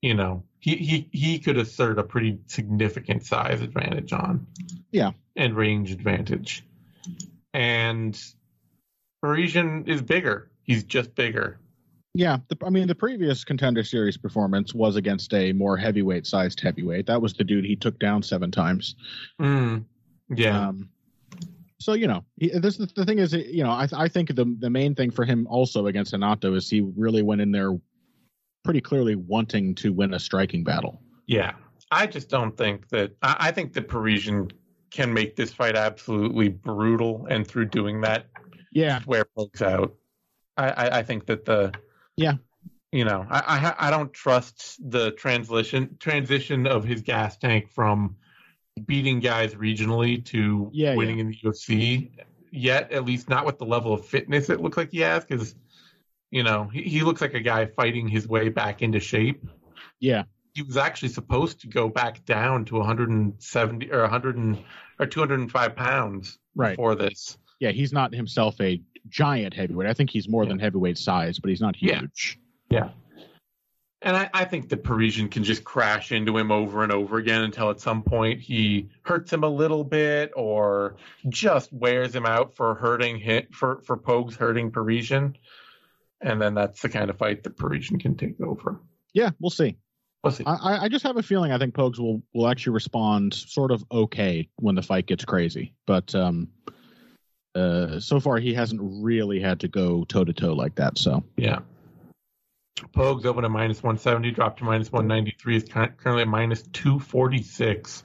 you know, he he he could assert a pretty significant size advantage on. Yeah. and range advantage, and Parisian is bigger. He's just bigger. Yeah, the, I mean, the previous contender series performance was against a more heavyweight sized heavyweight. That was the dude he took down seven times. Mm, yeah. Um, so you know, he, this the, the thing is, you know, I I think the the main thing for him also against Renato is he really went in there pretty clearly wanting to win a striking battle. Yeah, I just don't think that. I, I think that Parisian can make this fight absolutely brutal, and through doing that, Yeah, wear folks out. I, I, I think that the Yeah. you know, I, I I don't trust the transition transition of his gas tank from beating guys regionally to Yeah, winning in the UFC yet. At least not with the level of fitness it looks like he has, because you know he, he looks like a guy fighting his way back into shape yeah, he was actually supposed to go back down to 170 or 100 and, or 205 pounds right. before this. Yeah, he's not himself a giant heavyweight. I think he's more than heavyweight size, but he's not huge. Yeah. huge. And I, I think that Parisian can just crash into him over and over again until at some point he hurts him a little bit or just wears him out for hurting hit for for Pogues hurting Parisian. And then that's the kind of fight that Parisian can take over. Yeah, we'll see. We'll see. I, I- just have a feeling I think Pogues will will actually respond sort of okay when the fight gets crazy, but um, uh, so far he hasn't really had to go toe to toe like that. So Yeah. Pogues open at minus 170, dropped to minus 193, is currently at minus 246.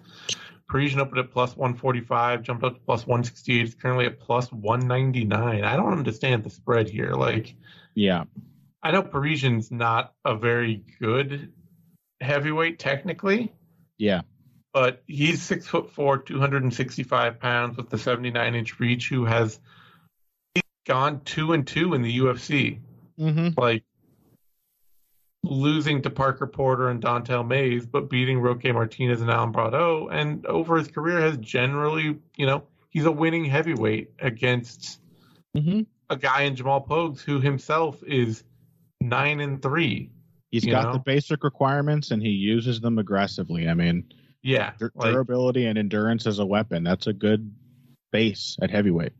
Parisian opened at plus 145, jumped up to plus 168, is currently at plus 199. I don't understand the spread here. Like, yeah, I know Parisian's not a very good heavyweight technically, yeah, but he's six foot four, 265 pounds with the 79 inch reach, who has gone two and two in the UFC mm-hmm. like losing to Parker Porter and Don'Tale Mayes, but beating Roque Martinez and Alan Baudot, and over his career has generally, you know, he's a winning heavyweight against Mm-hmm. A guy in Jamal Pogues who himself is nine and three. He's got know? the basic requirements and he uses them aggressively. I mean, Yeah, dur- like, durability and endurance as a weapon. That's a good base at heavyweight.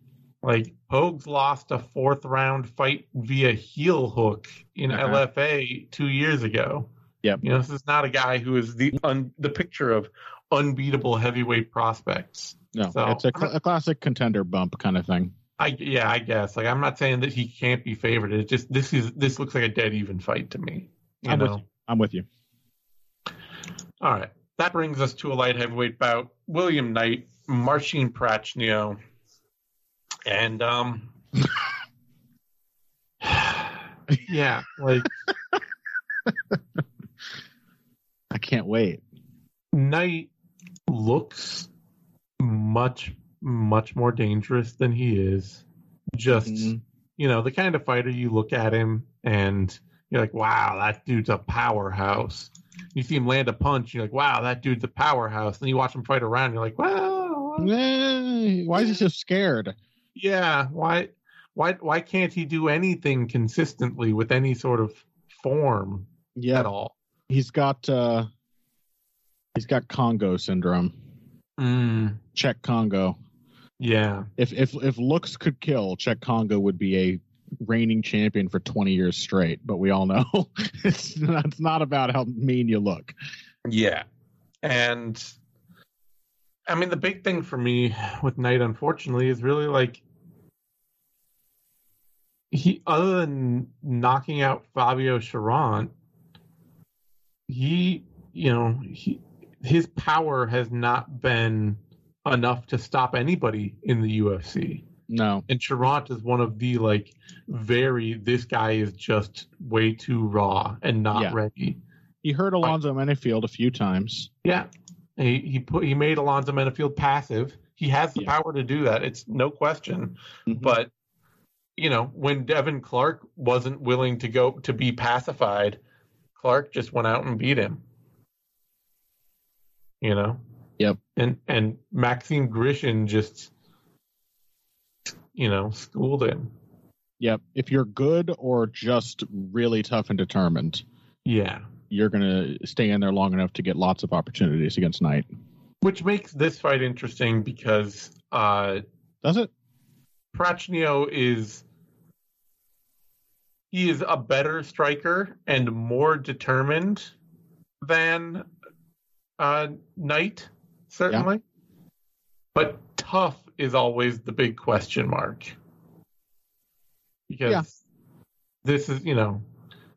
like Pogues lost a fourth round fight via heel hook in Uh-huh. LFA two years ago. Yep. You know, this is not a guy who is the un, the picture of unbeatable heavyweight prospects. No, So, it's a, cl- a classic contender bump kind of thing. I yeah, I guess. Like I'm not saying that he can't be favored. It's just this is this looks like a dead even fight to me. You I'm know. with you. I'm with you. All right. That brings us to a light heavyweight bout. William Knight, Marcin Prachnio. And um Yeah, like I can't wait. Knight looks much much more dangerous than he is. Just Mhm. you know, the kind of fighter you look at him and you're like, wow, that dude's a powerhouse. You see him land a punch, you're like, wow, that dude's a powerhouse. Then you watch him fight around, you're like, well, Eh, Why is he so scared? yeah, why, why, why can't he do anything consistently with any sort of form Yeah, at all? he's got uh he's got Kongo syndrome. Mm, Cheick Kongo. Yeah, If if if looks could kill, Cheick Kongo would be a reigning champion for 20 years straight. But we all know it's not, it's not about how mean you look. yeah, and I mean, the big thing for me with Knight, unfortunately, is really like he, other than knocking out Fabio Cherant, he, you know, he his power has not been enough to stop anybody in the UFC. No, And Cherant is one of the like very this guy is just way too raw and not Yeah. ready. he hurt Alonzo Menifield a few times. Yeah. He he put he made Alonzo Menifield passive. He has the Yeah. power to do that. It's no question. Mhm. But you know, when Devin Clark wasn't willing to go to be pacified, Clark just went out and beat him. You know? Yep. And and Maxime Grishin just you know, schooled him. Yep. If you're good or just really tough and determined, Yeah. you're gonna stay in there long enough to get lots of opportunities against Knight. Which makes this fight interesting because uh Does it? Prachnio is he is a better striker and more determined than uh, Knight, certainly. But tough is always the big question mark. Because Yeah. this is, you know,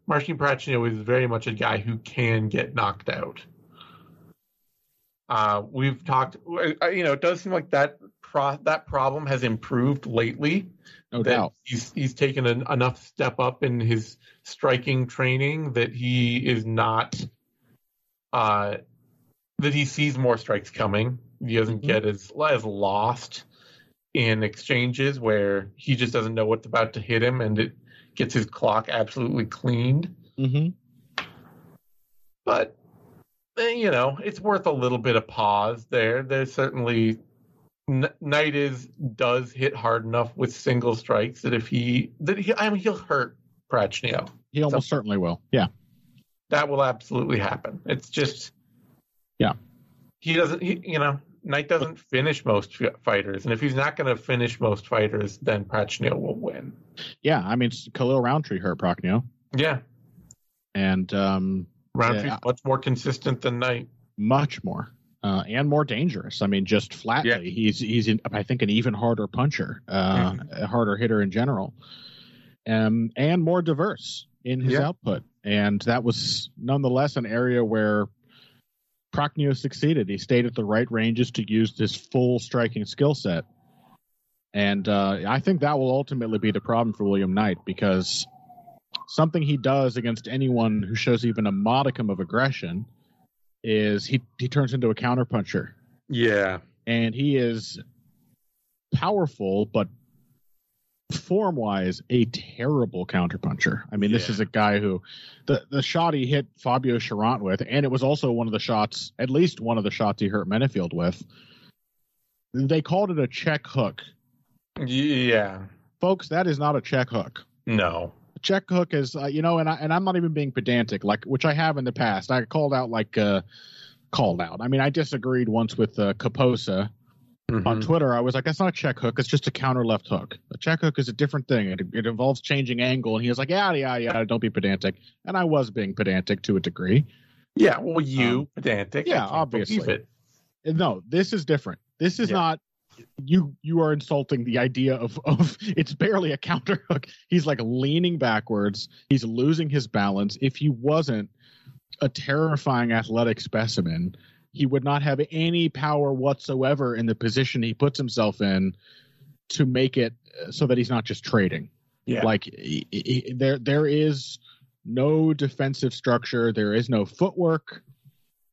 Marcin Prachnio is very much a guy who can get knocked out. Uh, we've talked, uh, you know, it does seem like that pro- that problem has improved lately No doubt. he's he's taken an, enough step up in his striking training that he is not uh that he sees more strikes coming. He doesn't Mhm. get as as lost in exchanges where he just doesn't know what's about to hit him and it gets his clock absolutely cleaned. Mm-hmm. But eh, you know, it's worth a little bit of pause there. There's certainly N- Knight is does hit hard enough with single strikes that if he that he I mean he'll hurt Prachnio. He almost So- certainly will. Yeah. That will absolutely happen. It's just Yeah. He doesn't he, you know, Knight doesn't finish most f- fighters and if he's not going to finish most fighters then Prachnio will win. Yeah. I mean, Khalil Rountree hurt Prachnio, Yeah, and um, Rountree's much more consistent than Knight. much more. Uh, and more dangerous. I mean, just flatly, Yeah. he's he's in, I think an even harder puncher, uh, a harder hitter in general, um, and more diverse in his Yeah. output. And that was nonetheless an area where Prachnio succeeded. He stayed at the right ranges to use his full striking skill set. And uh, I think that will ultimately be the problem for William Knight because something he does against anyone who shows even a modicum of aggression is he, he turns into a counterpuncher. Yeah. And he is powerful, but form wise, a terrible counterpuncher. I mean, this is a guy who the, the shot he hit Fabio Cherant with, and it was also one of the shots, at least one of the shots he hurt Menifield with. They called it a check hook. Yeah. Folks, that is not a check hook. No. A check hook is, uh, you know, and I and I'm not even being pedantic, like which I have in the past. I called out like uh, called out. I mean, I disagreed once with uh, Caposa on. Twitter. I was like, that's not a check hook. It's just a counter left hook. A check hook is a different thing. It, it involves changing angle. And he was like, yeah, yeah, yeah. Don't be pedantic. And I was being pedantic to a degree. Yeah, well, you Um, pedantic. Yeah, obviously. it. No, this is different. This is Yeah. not. You you are insulting the idea of of it's barely a counter hook. He's like leaning backwards. He's losing his balance. If he wasn't a terrifying athletic specimen, he would not have any power whatsoever in the position he puts himself in to make it uh, so that he's not just trading. Yeah. Like he- he- there there is no defensive structure. There is no footwork.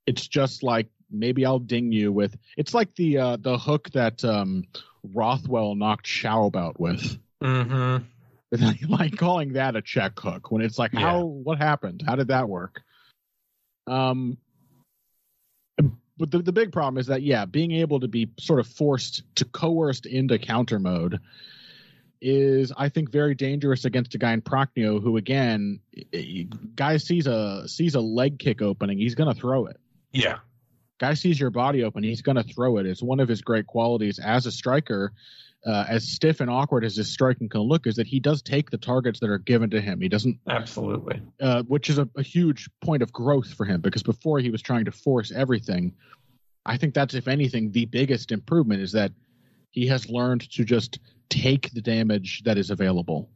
It's just like maybe I'll ding you with. It's like the uh, the hook that um, Rothwell knocked Schaub out with. mm-hmm. like calling that a check hook when it's like Yeah. how what happened? How did that work? Um. But the, the big problem is that yeah, being able to be sort of forced to coerced into counter mode is I think very dangerous against a guy in Prachnio who again guy sees a sees a leg kick opening, he's gonna throw it. Yeah. Guy sees your body open, he's gonna throw it. It's one of his great qualities as a striker. Uh, as stiff and awkward as his striking can look, is that he does take the targets that are given to him. He doesn't Absolutely. uh, which is a, a huge point of growth for him because before he was trying to force everything. I think that's, if anything, the biggest improvement is that he has learned to just take the damage that is available.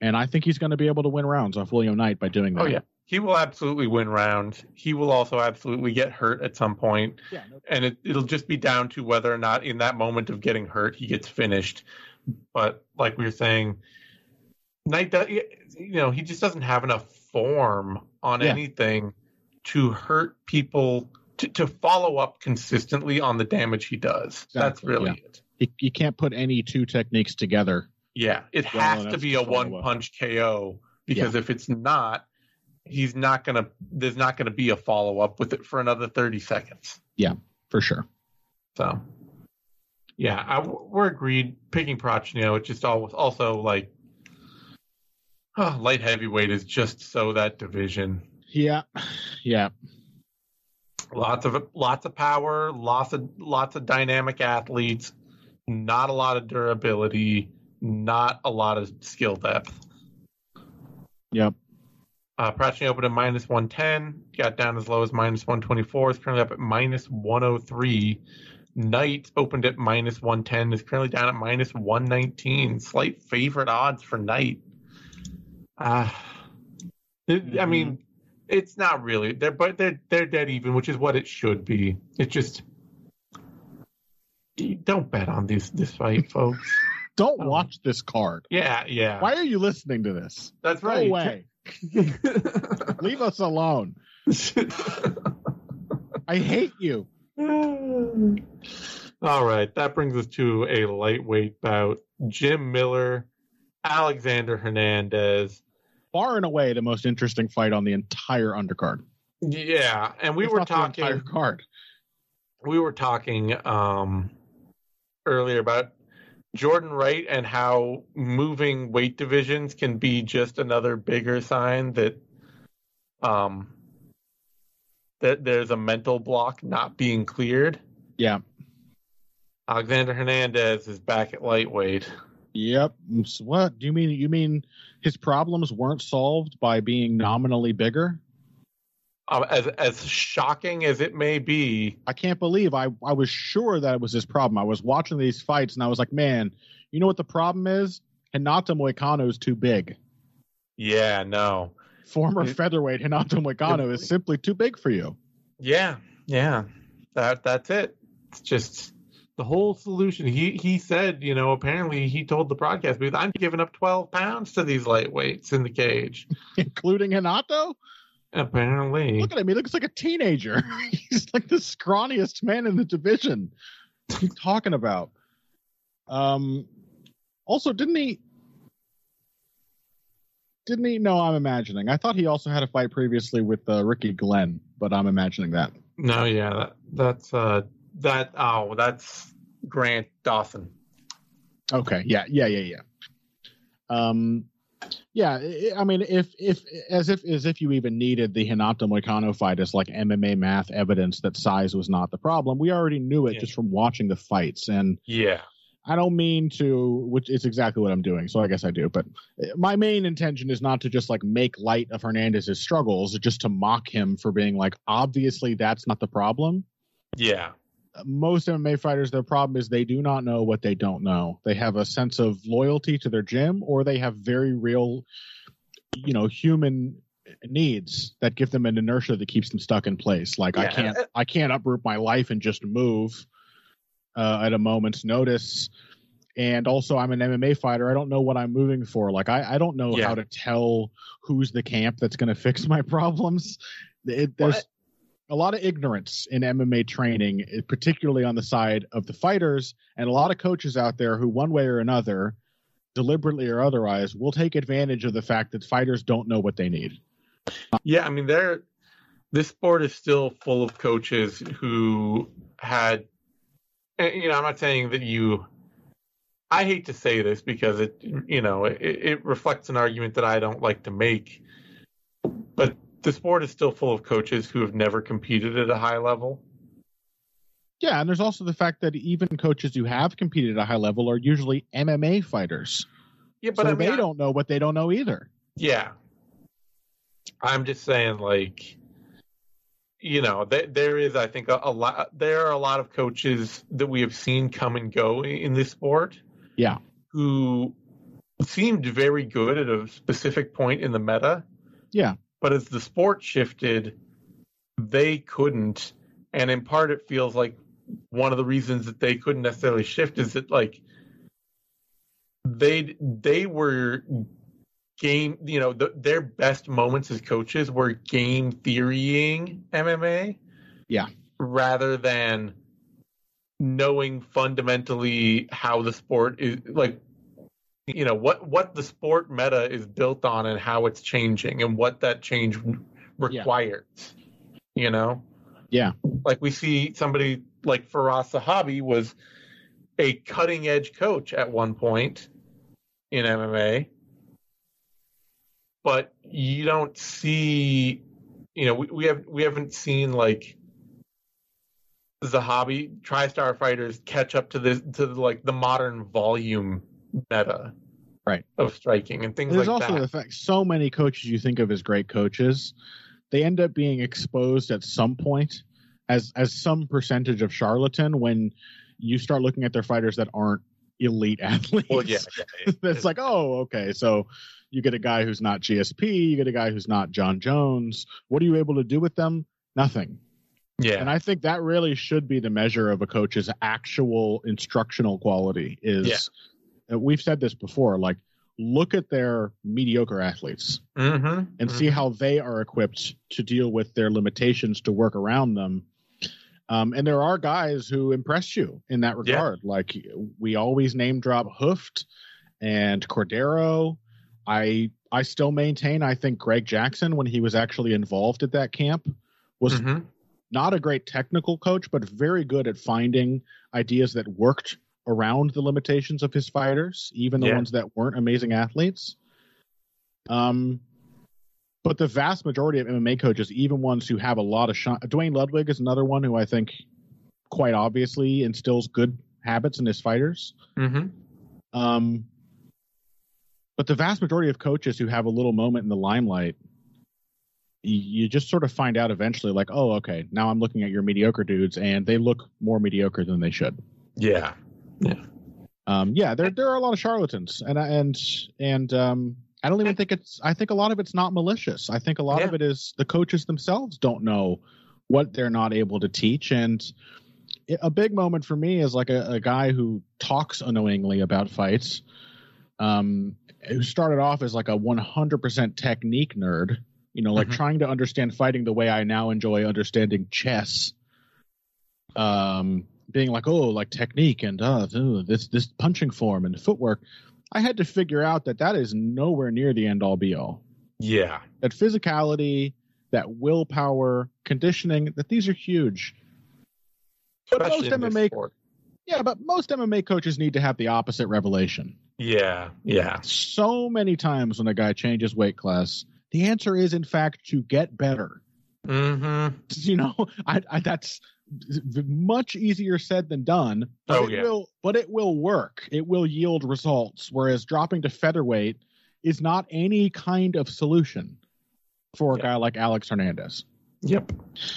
And I think he's going to be able to win rounds off William Knight by doing that. Oh yeah. He will absolutely win rounds. He will also absolutely get hurt at some point, yeah no, and it, it'll just be down to whether or not in that moment of getting hurt he gets finished. But like we were saying, Knight, does, you know, he just doesn't have enough form on Yeah. anything to hurt people to, to follow up consistently on the damage he does. That's really yeah. it. you, you can't put any two techniques together Yeah, it Well has to be a one punch KO because if it's not, he's not gonna. There's not gonna be a follow up with it for another thirty seconds. Yeah, for sure. So, yeah, I, we're agreed. Picking Prachnio, it's just all, also like oh, light heavyweight is just so that division. Yeah, yeah. Lots of lots of power, lots of lots of dynamic athletes, not a lot of durability, not a lot of skill depth. Yep. Uh, Prachnio opened at minus 110, got down as low as minus 124, is currently up at minus 103. Knight opened at minus 110, is currently down at minus 119. Slight favorite odds for Knight. Uh, it- I mean, it's not really. They're but they're they're dead even, which is what it should be. It's just don't bet on this this fight, folks. Don't Oh. watch this card. Yeah, yeah. Why are you listening to this? That's Go right. away. Leave us alone. I hate you. All right, that brings us to a lightweight bout. Jim Miller, Alexander Hernandez. Far and away the most interesting fight on the entire undercard. Yeah, and we If were not the talking entire card. we were talking um earlier about Jordan Wright and how moving weight divisions can be just another bigger sign that um that there's a mental block not being cleared. Yeah. Alexander Hernandez is back at lightweight. Yep. What do you mean? You mean his problems weren't solved by being nominally bigger? Um, as as shocking as it may be, I can't believe I I was sure that it was his problem. I was watching these fights and I was like, man, you know what the problem is? Renato Moicano is too big. yeah, no, Former It- featherweight Renato Moicano is simply too big for you. yeah, yeah, that that's it. It's just the whole solution. He he said, you know, apparently he told the broadcast booth, "I'm giving up 12 pounds to these lightweights in the cage." Including Renato? Apparently, Look at him. He looks like a teenager. He's like the scrawniest man in the division. What are you talking about? Um also didn't he didn't he no I'm imagining. I thought he also had a fight previously with uh, Ricky Glenn, but I'm imagining that. no, yeah, that, that's uh that oh that's Grant Dawson. Okay. Yeah. Yeah. Yeah. Yeah. Um, yeah. I mean, if if as if as if you even needed the Renato Moicano fight as like MMA math evidence that size was not the problem, we already knew it Yeah. just from watching the fights. And Yeah, I don't mean to, which is exactly what I'm doing. So I guess I do. But eh, my main intention is not to just like make light of Hernandez's struggles, just to mock him for being like, obviously that's not the problem yeah, most MMA fighters, their problem is they do not know what they don't know. They have a sense of loyalty to their gym, or they have very real, you know, human needs that give them an inertia that keeps them stuck in place. Like I can't, I can't uproot my life and just move uh, at a moment's notice. And also, I'm an MMA fighter. I don't know what I'm moving for. Like I, I don't know Yeah. how to tell who's the camp that's going to fix my problems. It, there's What? A lot of ignorance in MMA training, eh, particularly on the side of the fighters, and a lot of coaches out there who, one way or another, deliberately or otherwise, will take advantage of the fact that fighters don't know what they need. Yeah, I mean, there. This sport is still full of coaches who had, you know, I'm not saying that you. I hate to say this because it, you know, it, it reflects an argument that I don't like to make, but the sport is still full of coaches who have never competed at a high level. Yeah, and there's also the fact that even coaches who have competed at a high level are usually MMA fighters. Yeah, but so I mean, they I- don't know what they don't know either. Yeah. I'm just saying, like, you know, th- there is, I think, a, a lot. There are a lot of coaches that we have seen come and go in, in this sport. Yeah. Who seemed very good at a specific point in the meta. Yeah. But as the sport shifted, they couldn't. And in part, it feels like one of the reasons that they couldn't necessarily shift is that, like, they they were game you know the, their best moments as coaches were game theorying MMA Yeah. rather than knowing fundamentally how the sport is like you know what what the sport meta is built on and how it's changing and what that change requires. You know, Yeah. like we see somebody like Firas Zahabi was a cutting edge coach at one point in MMA, but you don't see, you know, we, we have we haven't seen like Zahabi TriStar fighters catch up to this to like the modern volume meta, Right. of striking and things There's like that. There's also that. the fact so many coaches you think of as great coaches, they end up being exposed at some point as as some percentage of charlatan when you start looking at their fighters that aren't elite athletes. well, yeah, yeah, yeah. it's like, oh, okay, so you get a guy who's not GSP, you get a guy who's not Jon Jones. What are you able to do with them? Nothing. yeah, And I think that really should be the measure of a coach's actual instructional quality. Is uh, we've said this before, like look at their mediocre athletes mm-hmm. and see how they are equipped to deal with their limitations to work around them. Um, and there are guys who impress you in that Yeah. regard. Like we always name drop Hoofed and Cordeiro. I I still maintain I think Greg Jackson, when he was actually involved at that camp, was Mhm. not a great technical coach, but very good at finding ideas that worked around the limitations of his fighters, even the Yeah. ones that weren't amazing athletes. Um, but the vast majority of MMA coaches, even ones who have a lot of shine, Duane Ludwig is another one who I think quite obviously instills good habits in his fighters. Mhm. Um, but the vast majority of coaches who have a little moment in the limelight, you just sort of find out eventually, like, oh, okay, now I'm looking at your mediocre dudes, and they look more mediocre than they should. yeah, Um, yeah, there there are a lot of charlatans, and and and um, I don't even think it's. I think a lot of it's not malicious. I think a lot of it is the coaches themselves don't know what they're not able to teach, and a big moment for me is like a, a guy who talks annoyingly about fights, um, who started off as like a 100% technique nerd. You know, like Mhm. trying to understand fighting the way I now enjoy understanding chess. Um, being like, oh, like technique and uh, this this punching form and footwork. I had to figure out that that is nowhere near the end all be all. yeah, That physicality, that willpower, conditioning, that these are huge. But especially most MMA, sport. yeah, but most MMA coaches need to have the opposite revelation. Yeah, yeah, So many times when a guy changes weight class, the answer is in fact to get better. Mm-hmm. You know, I, I that's much easier said than done. But Oh, it yeah. will, but it will work. It will yield results. Whereas dropping to featherweight is not any kind of solution for a guy like Alex Hernandez. Yep.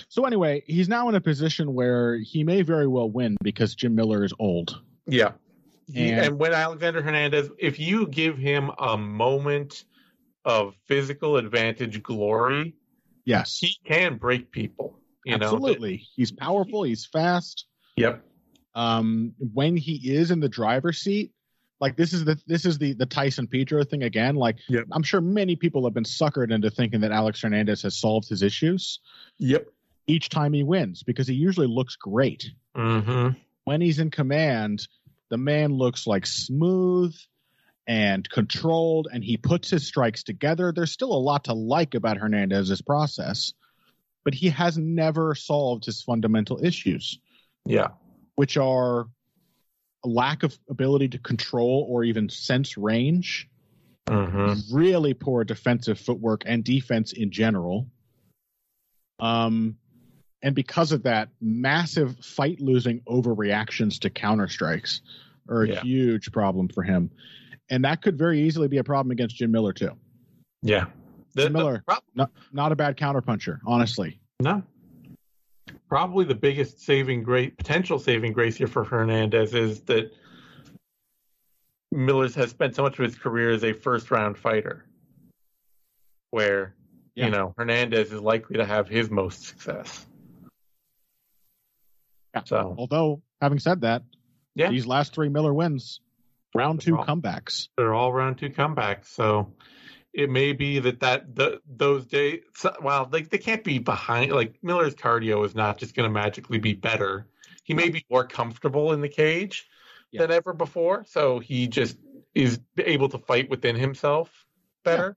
So anyway, he's now in a position where he may very well win because Jim Miller is old. Yeah. And- and when Alexander Hernandez, if you give him a moment of physical advantage glory, Yes, he can break people. You know, absolutely. he's powerful. He's fast. Yep. um, when he is in the driver's seat, like this is the this is the the Tyson Pedro thing again. Like Yep. I'm sure many people have been suckered into thinking that Alex Hernandez has solved his issues Yep. each time he wins because he usually looks great. Mm-hmm. When he's in command, the man looks like smooth and controlled and he puts his strikes together. There's still a lot to like about Hernandez's process, but he has never solved his fundamental issues Yeah. which are a lack of ability to control or even sense range, Mm-hmm. really poor defensive footwork and defense in general. Um, and because of that, massive fight losing overreactions to counter strikes are a Yeah. huge problem for him. And that could very easily be a problem against Jim Miller, too. Yeah. The, Jim Miller. Not, not a bad counterpuncher, honestly. no. Probably the biggest saving grace, potential saving grace here for Hernandez is that Miller's has spent so much of his career as a first round fighter, where Yeah. you know Hernandez is likely to have his most success. Yeah. So Although, having said that, yeah, these last three Miller wins, round two Wow. comebacks. they're all round two comebacks. So it may be that that the, those days, well, like they can't be behind. Like Miller's cardio is not just going to magically be better. He may be more comfortable in the cage Yeah. than ever before. So he just is able to fight within himself better.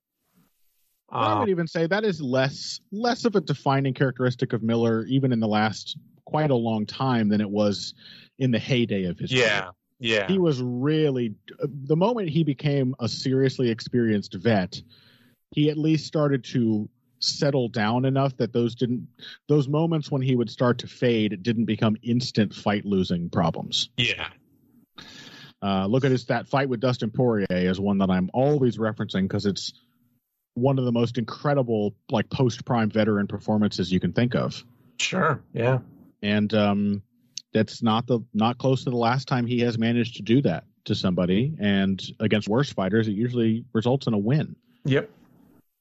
I Um, would even say that is less less of a defining characteristic of Miller, even in the last quite a long time, than it was in the heyday of his. yeah, career. Yeah, he was really the moment he became a seriously experienced vet. He at least started to settle down enough that those didn't those moments when he would start to fade didn't become instant fight losing problems. yeah, Uh, look at his that fight with Dustin Poirier is one that I'm always referencing because it's one of the most incredible like post prime veteran performances you can think of, sure, yeah, and um, that's not the not close to the last time he has managed to do that to somebody. And against worse fighters, it usually results in a win. yep,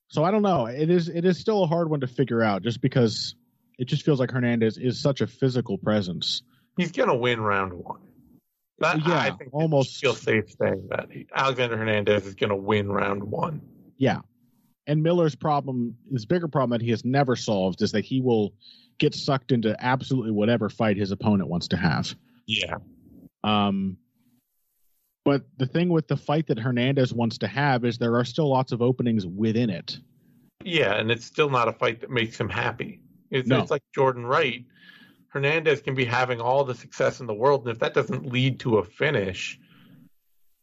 So I don't know. It is it is still a hard one to figure out, just because it just feels like Hernandez is such a physical presence. he's gonna win round one. That, Yeah, I think almost. feel safe saying that Alexander Hernandez is gonna win round one. Yeah. And Miller's problem, his bigger problem that he has never solved is that he will get sucked into absolutely whatever fight his opponent wants to have. Yeah, Um, but the thing with the fight that Hernandez wants to have is there are still lots of openings within it. yeah, and it's still not a fight that makes him happy. It's, No. it's like Jordan Wright. Hernandez can be having all the success in the world, and if that doesn't lead to a finish,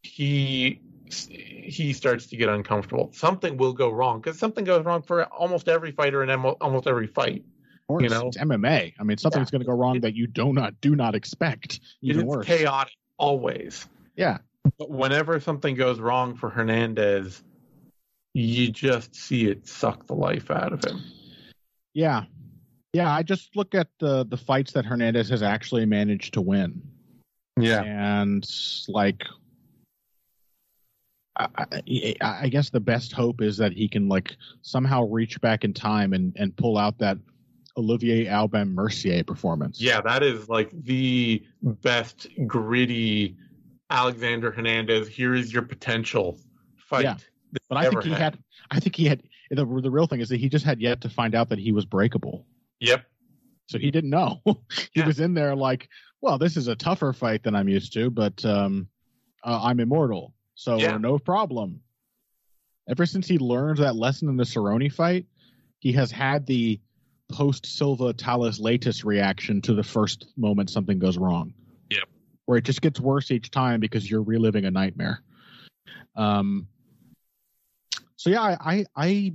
he he starts to get uncomfortable. Something will go wrong because something goes wrong for almost every fighter in almost every fight. Or You know? it's MMA. I mean, something's going to go wrong that you do not do not expect. It Even is worse. chaotic always. Yeah. But whenever something goes wrong for Hernandez, you just see it suck the life out of him. Yeah. Yeah, I just look at the the fights that Hernandez has actually managed to win. Yeah, and like I, I, I guess the best hope is that he can like somehow reach back in time and, and pull out that Olivier Aubin-Mercier performance. Yeah, that is like the best gritty Alexander Hernandez. Here is your potential fight. Yeah. But I think he had I think he had the the real thing is that he just had yet to find out that he was breakable. Yep. So he didn't know. he Yeah. was in there like, well, this is a tougher fight than I'm used to, but um, uh, I'm immortal, so Yeah. no problem. Ever since he learned that lesson in the Cerrone fight, he has had the post Silva Talis Latus reaction to the first moment something goes wrong. Yep. Where it just gets worse each time because you're reliving a nightmare. Um. So yeah, I I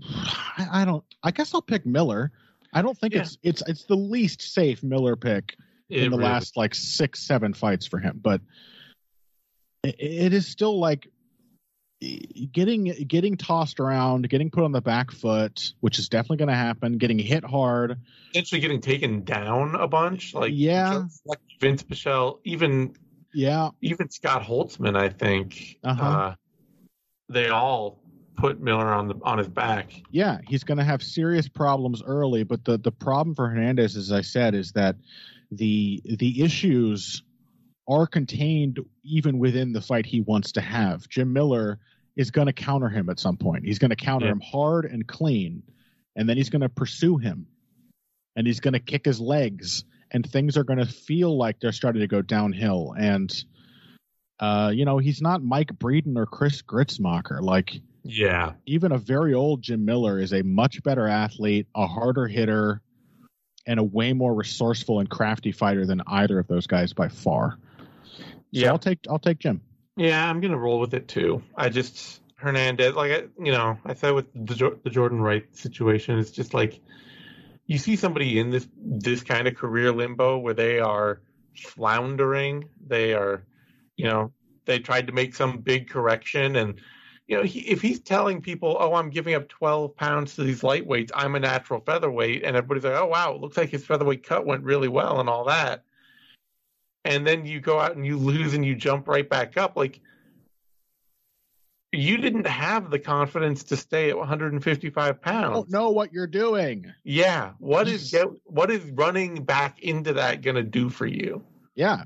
I, I don't. I guess I'll pick Miller. I don't think Yeah. it's it's it's the least safe Miller pick It in the really- last like six seven fights for him, but it, it is still like getting getting tossed around, getting put on the back foot, which is definitely going to happen. Getting hit hard, potentially getting taken down a bunch. Like Yeah. like Vince Pichel, even yeah, even Scott Holtzman, I think. Uh-huh. Uh, they all put Miller on the on his back. yeah, he's going to have serious problems early. But the the problem for Hernandez, as I said, is that the the issues are contained even within the fight he wants to have. Jim Miller is going to counter him at some point. He's going to counter Yeah. him hard and clean, and then he's going to pursue him, and he's going to kick his legs, and things are going to feel like they're starting to go downhill. And uh, you know, he's not Mike Breeden or Chris Gruetzemacher. Like Yeah. even a very old Jim Miller is a much better athlete, a harder hitter, and a way more resourceful and crafty fighter than either of those guys by far. So Yeah. I'll take I'll take Jim. Yeah, I'm gonna roll with it too. I just Hernandez, like I, you know, I said with the, the Jordan Wright situation, it's just like you see somebody in this this kind of career limbo where they are floundering, they are, you know, they tried to make some big correction, and you know, he, if he's telling people, "Oh, I'm giving up 12 pounds to these lightweights, I'm a natural featherweight," and everybody's like, "Oh, wow, it looks like his featherweight cut went really well," and all that and then you go out and you lose and you jump right back up like you didn't have the confidence to stay at 155 pounds Don't know what you're doing. yeah. What is get, what is running back into that going to do for you? Yeah.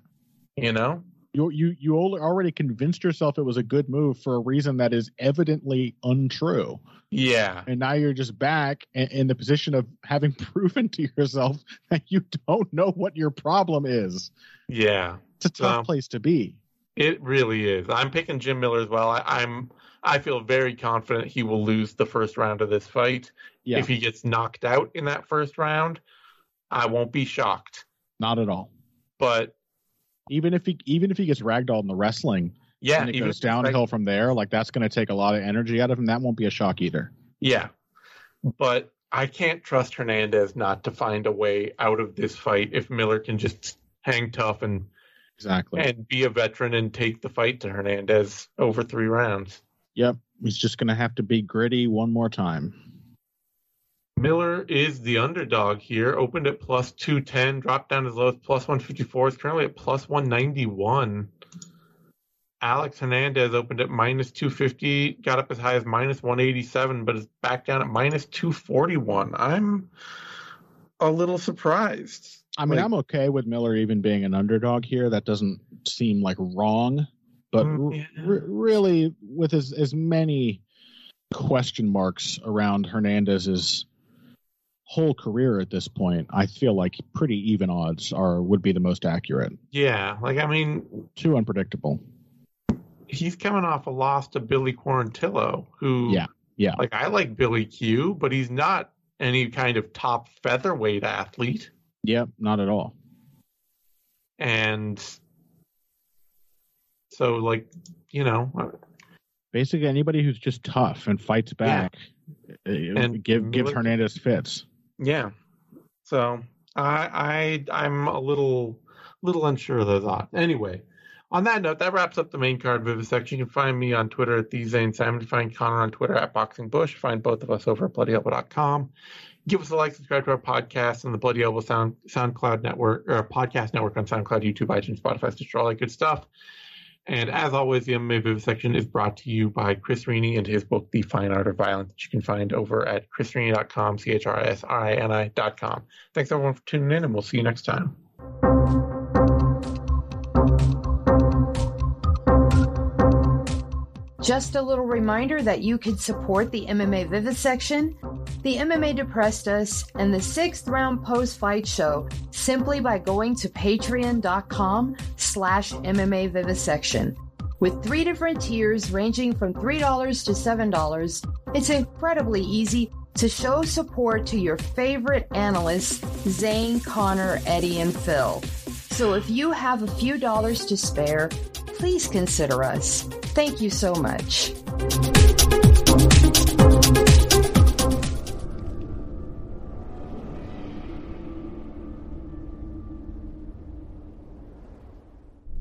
you know You you you already convinced yourself it was a good move for a reason that is evidently untrue. yeah And now you're just back in, in the position of having proven to yourself that you don't know what your problem is. yeah It's a tough Wow. place to be. It really is. I'm picking Jim Miller as well. I, I'm I feel very confident he will lose the first round of this fight. Yeah. If he gets knocked out in that first round, I won't be shocked. Not at all. But even if he even if he gets ragdolled in the wrestling, yeah, and it goes it's like- downhill from there, like that's going to take a lot of energy out of him. That won't be a shock either. Yeah. But I can't trust Hernandez not to find a way out of this fight if Miller can just hang tough and Exactly. and be a veteran and take the fight to Hernandez over three rounds. Yep. He's just going to have to be gritty one more time. Miller is the underdog here. Opened at plus 210, dropped down as low as plus 154. Is currently at plus 191. Alex Hernandez opened at minus 250, got up as high as minus 187, but is back down at minus 241. I'm a little surprised. I mean, Like- I'm okay with Miller even being an underdog here. That doesn't seem like wrong, but Mm, yeah. r- really, with as as many question marks around Hernandez's whole career at this point, I feel like pretty even odds are would be the most accurate. Yeah, like I mean, Too unpredictable. he's coming off a loss to Billy Quarantillo, who Yeah, yeah. like I like Billy Q, but he's not any kind of top featherweight athlete. Yep, not at all. And so like, you know, Basically, anybody who's just tough and fights back, uh, And give gives Miller- Hernandez fits. Yeah. So I I I'm a little little unsure of those odds. Anyway, on that note, that wraps up the main card vivisection. You can find me on Twitter at the Zane Simon. Find Connor on Twitter at Boxing Bush. Find both of us over at BloodyElbow.com. Give us a like, subscribe to our podcast on the Bloody Elbow Sound SoundCloud network or podcast network on SoundCloud, YouTube, iTunes, Spotify, Stitcher, all that good stuff. And as always, the MMA Vivisection is brought to you by Chris Rini and his book, The Fine Art of Violence, that you can find over at chrisrini.com, C H R I S R I N I.com. Thanks everyone for tuning in, and we'll see you next time. Just a little reminder that you can support the MMA Vivisection, the MMA Depressed Us, and the Sixth Round Post Fight Show simply by going to patreon.com slash MMA Vivisection. With three different tiers ranging from $3 to $7, it's incredibly easy to show support to your favorite analysts, Zane, Connor, Eddie, and Phil. So if you have a few dollars to spare, please consider us. Thank you so much.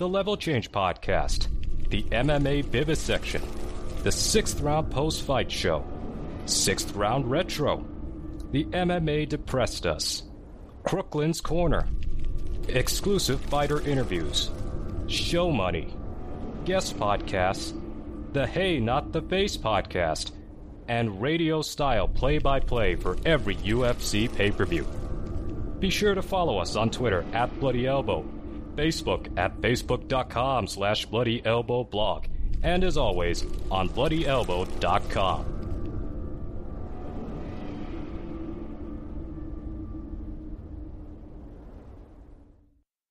the Level Change Podcast, the MMA Vivisection, the Sixth Round Post Fight Show, Sixth Round Retro, the MMA Depressed Us, Crooklyn's Corner, exclusive fighter interviews, show money, guest podcasts, the Hey Not the Face podcast, and radio style play by play for every UFC pay per view. Be sure to follow us on Twitter at Bloody Elbow, Facebook at facebook.com slash Bloody Elbow blog, and as always, on BloodyElbow.com.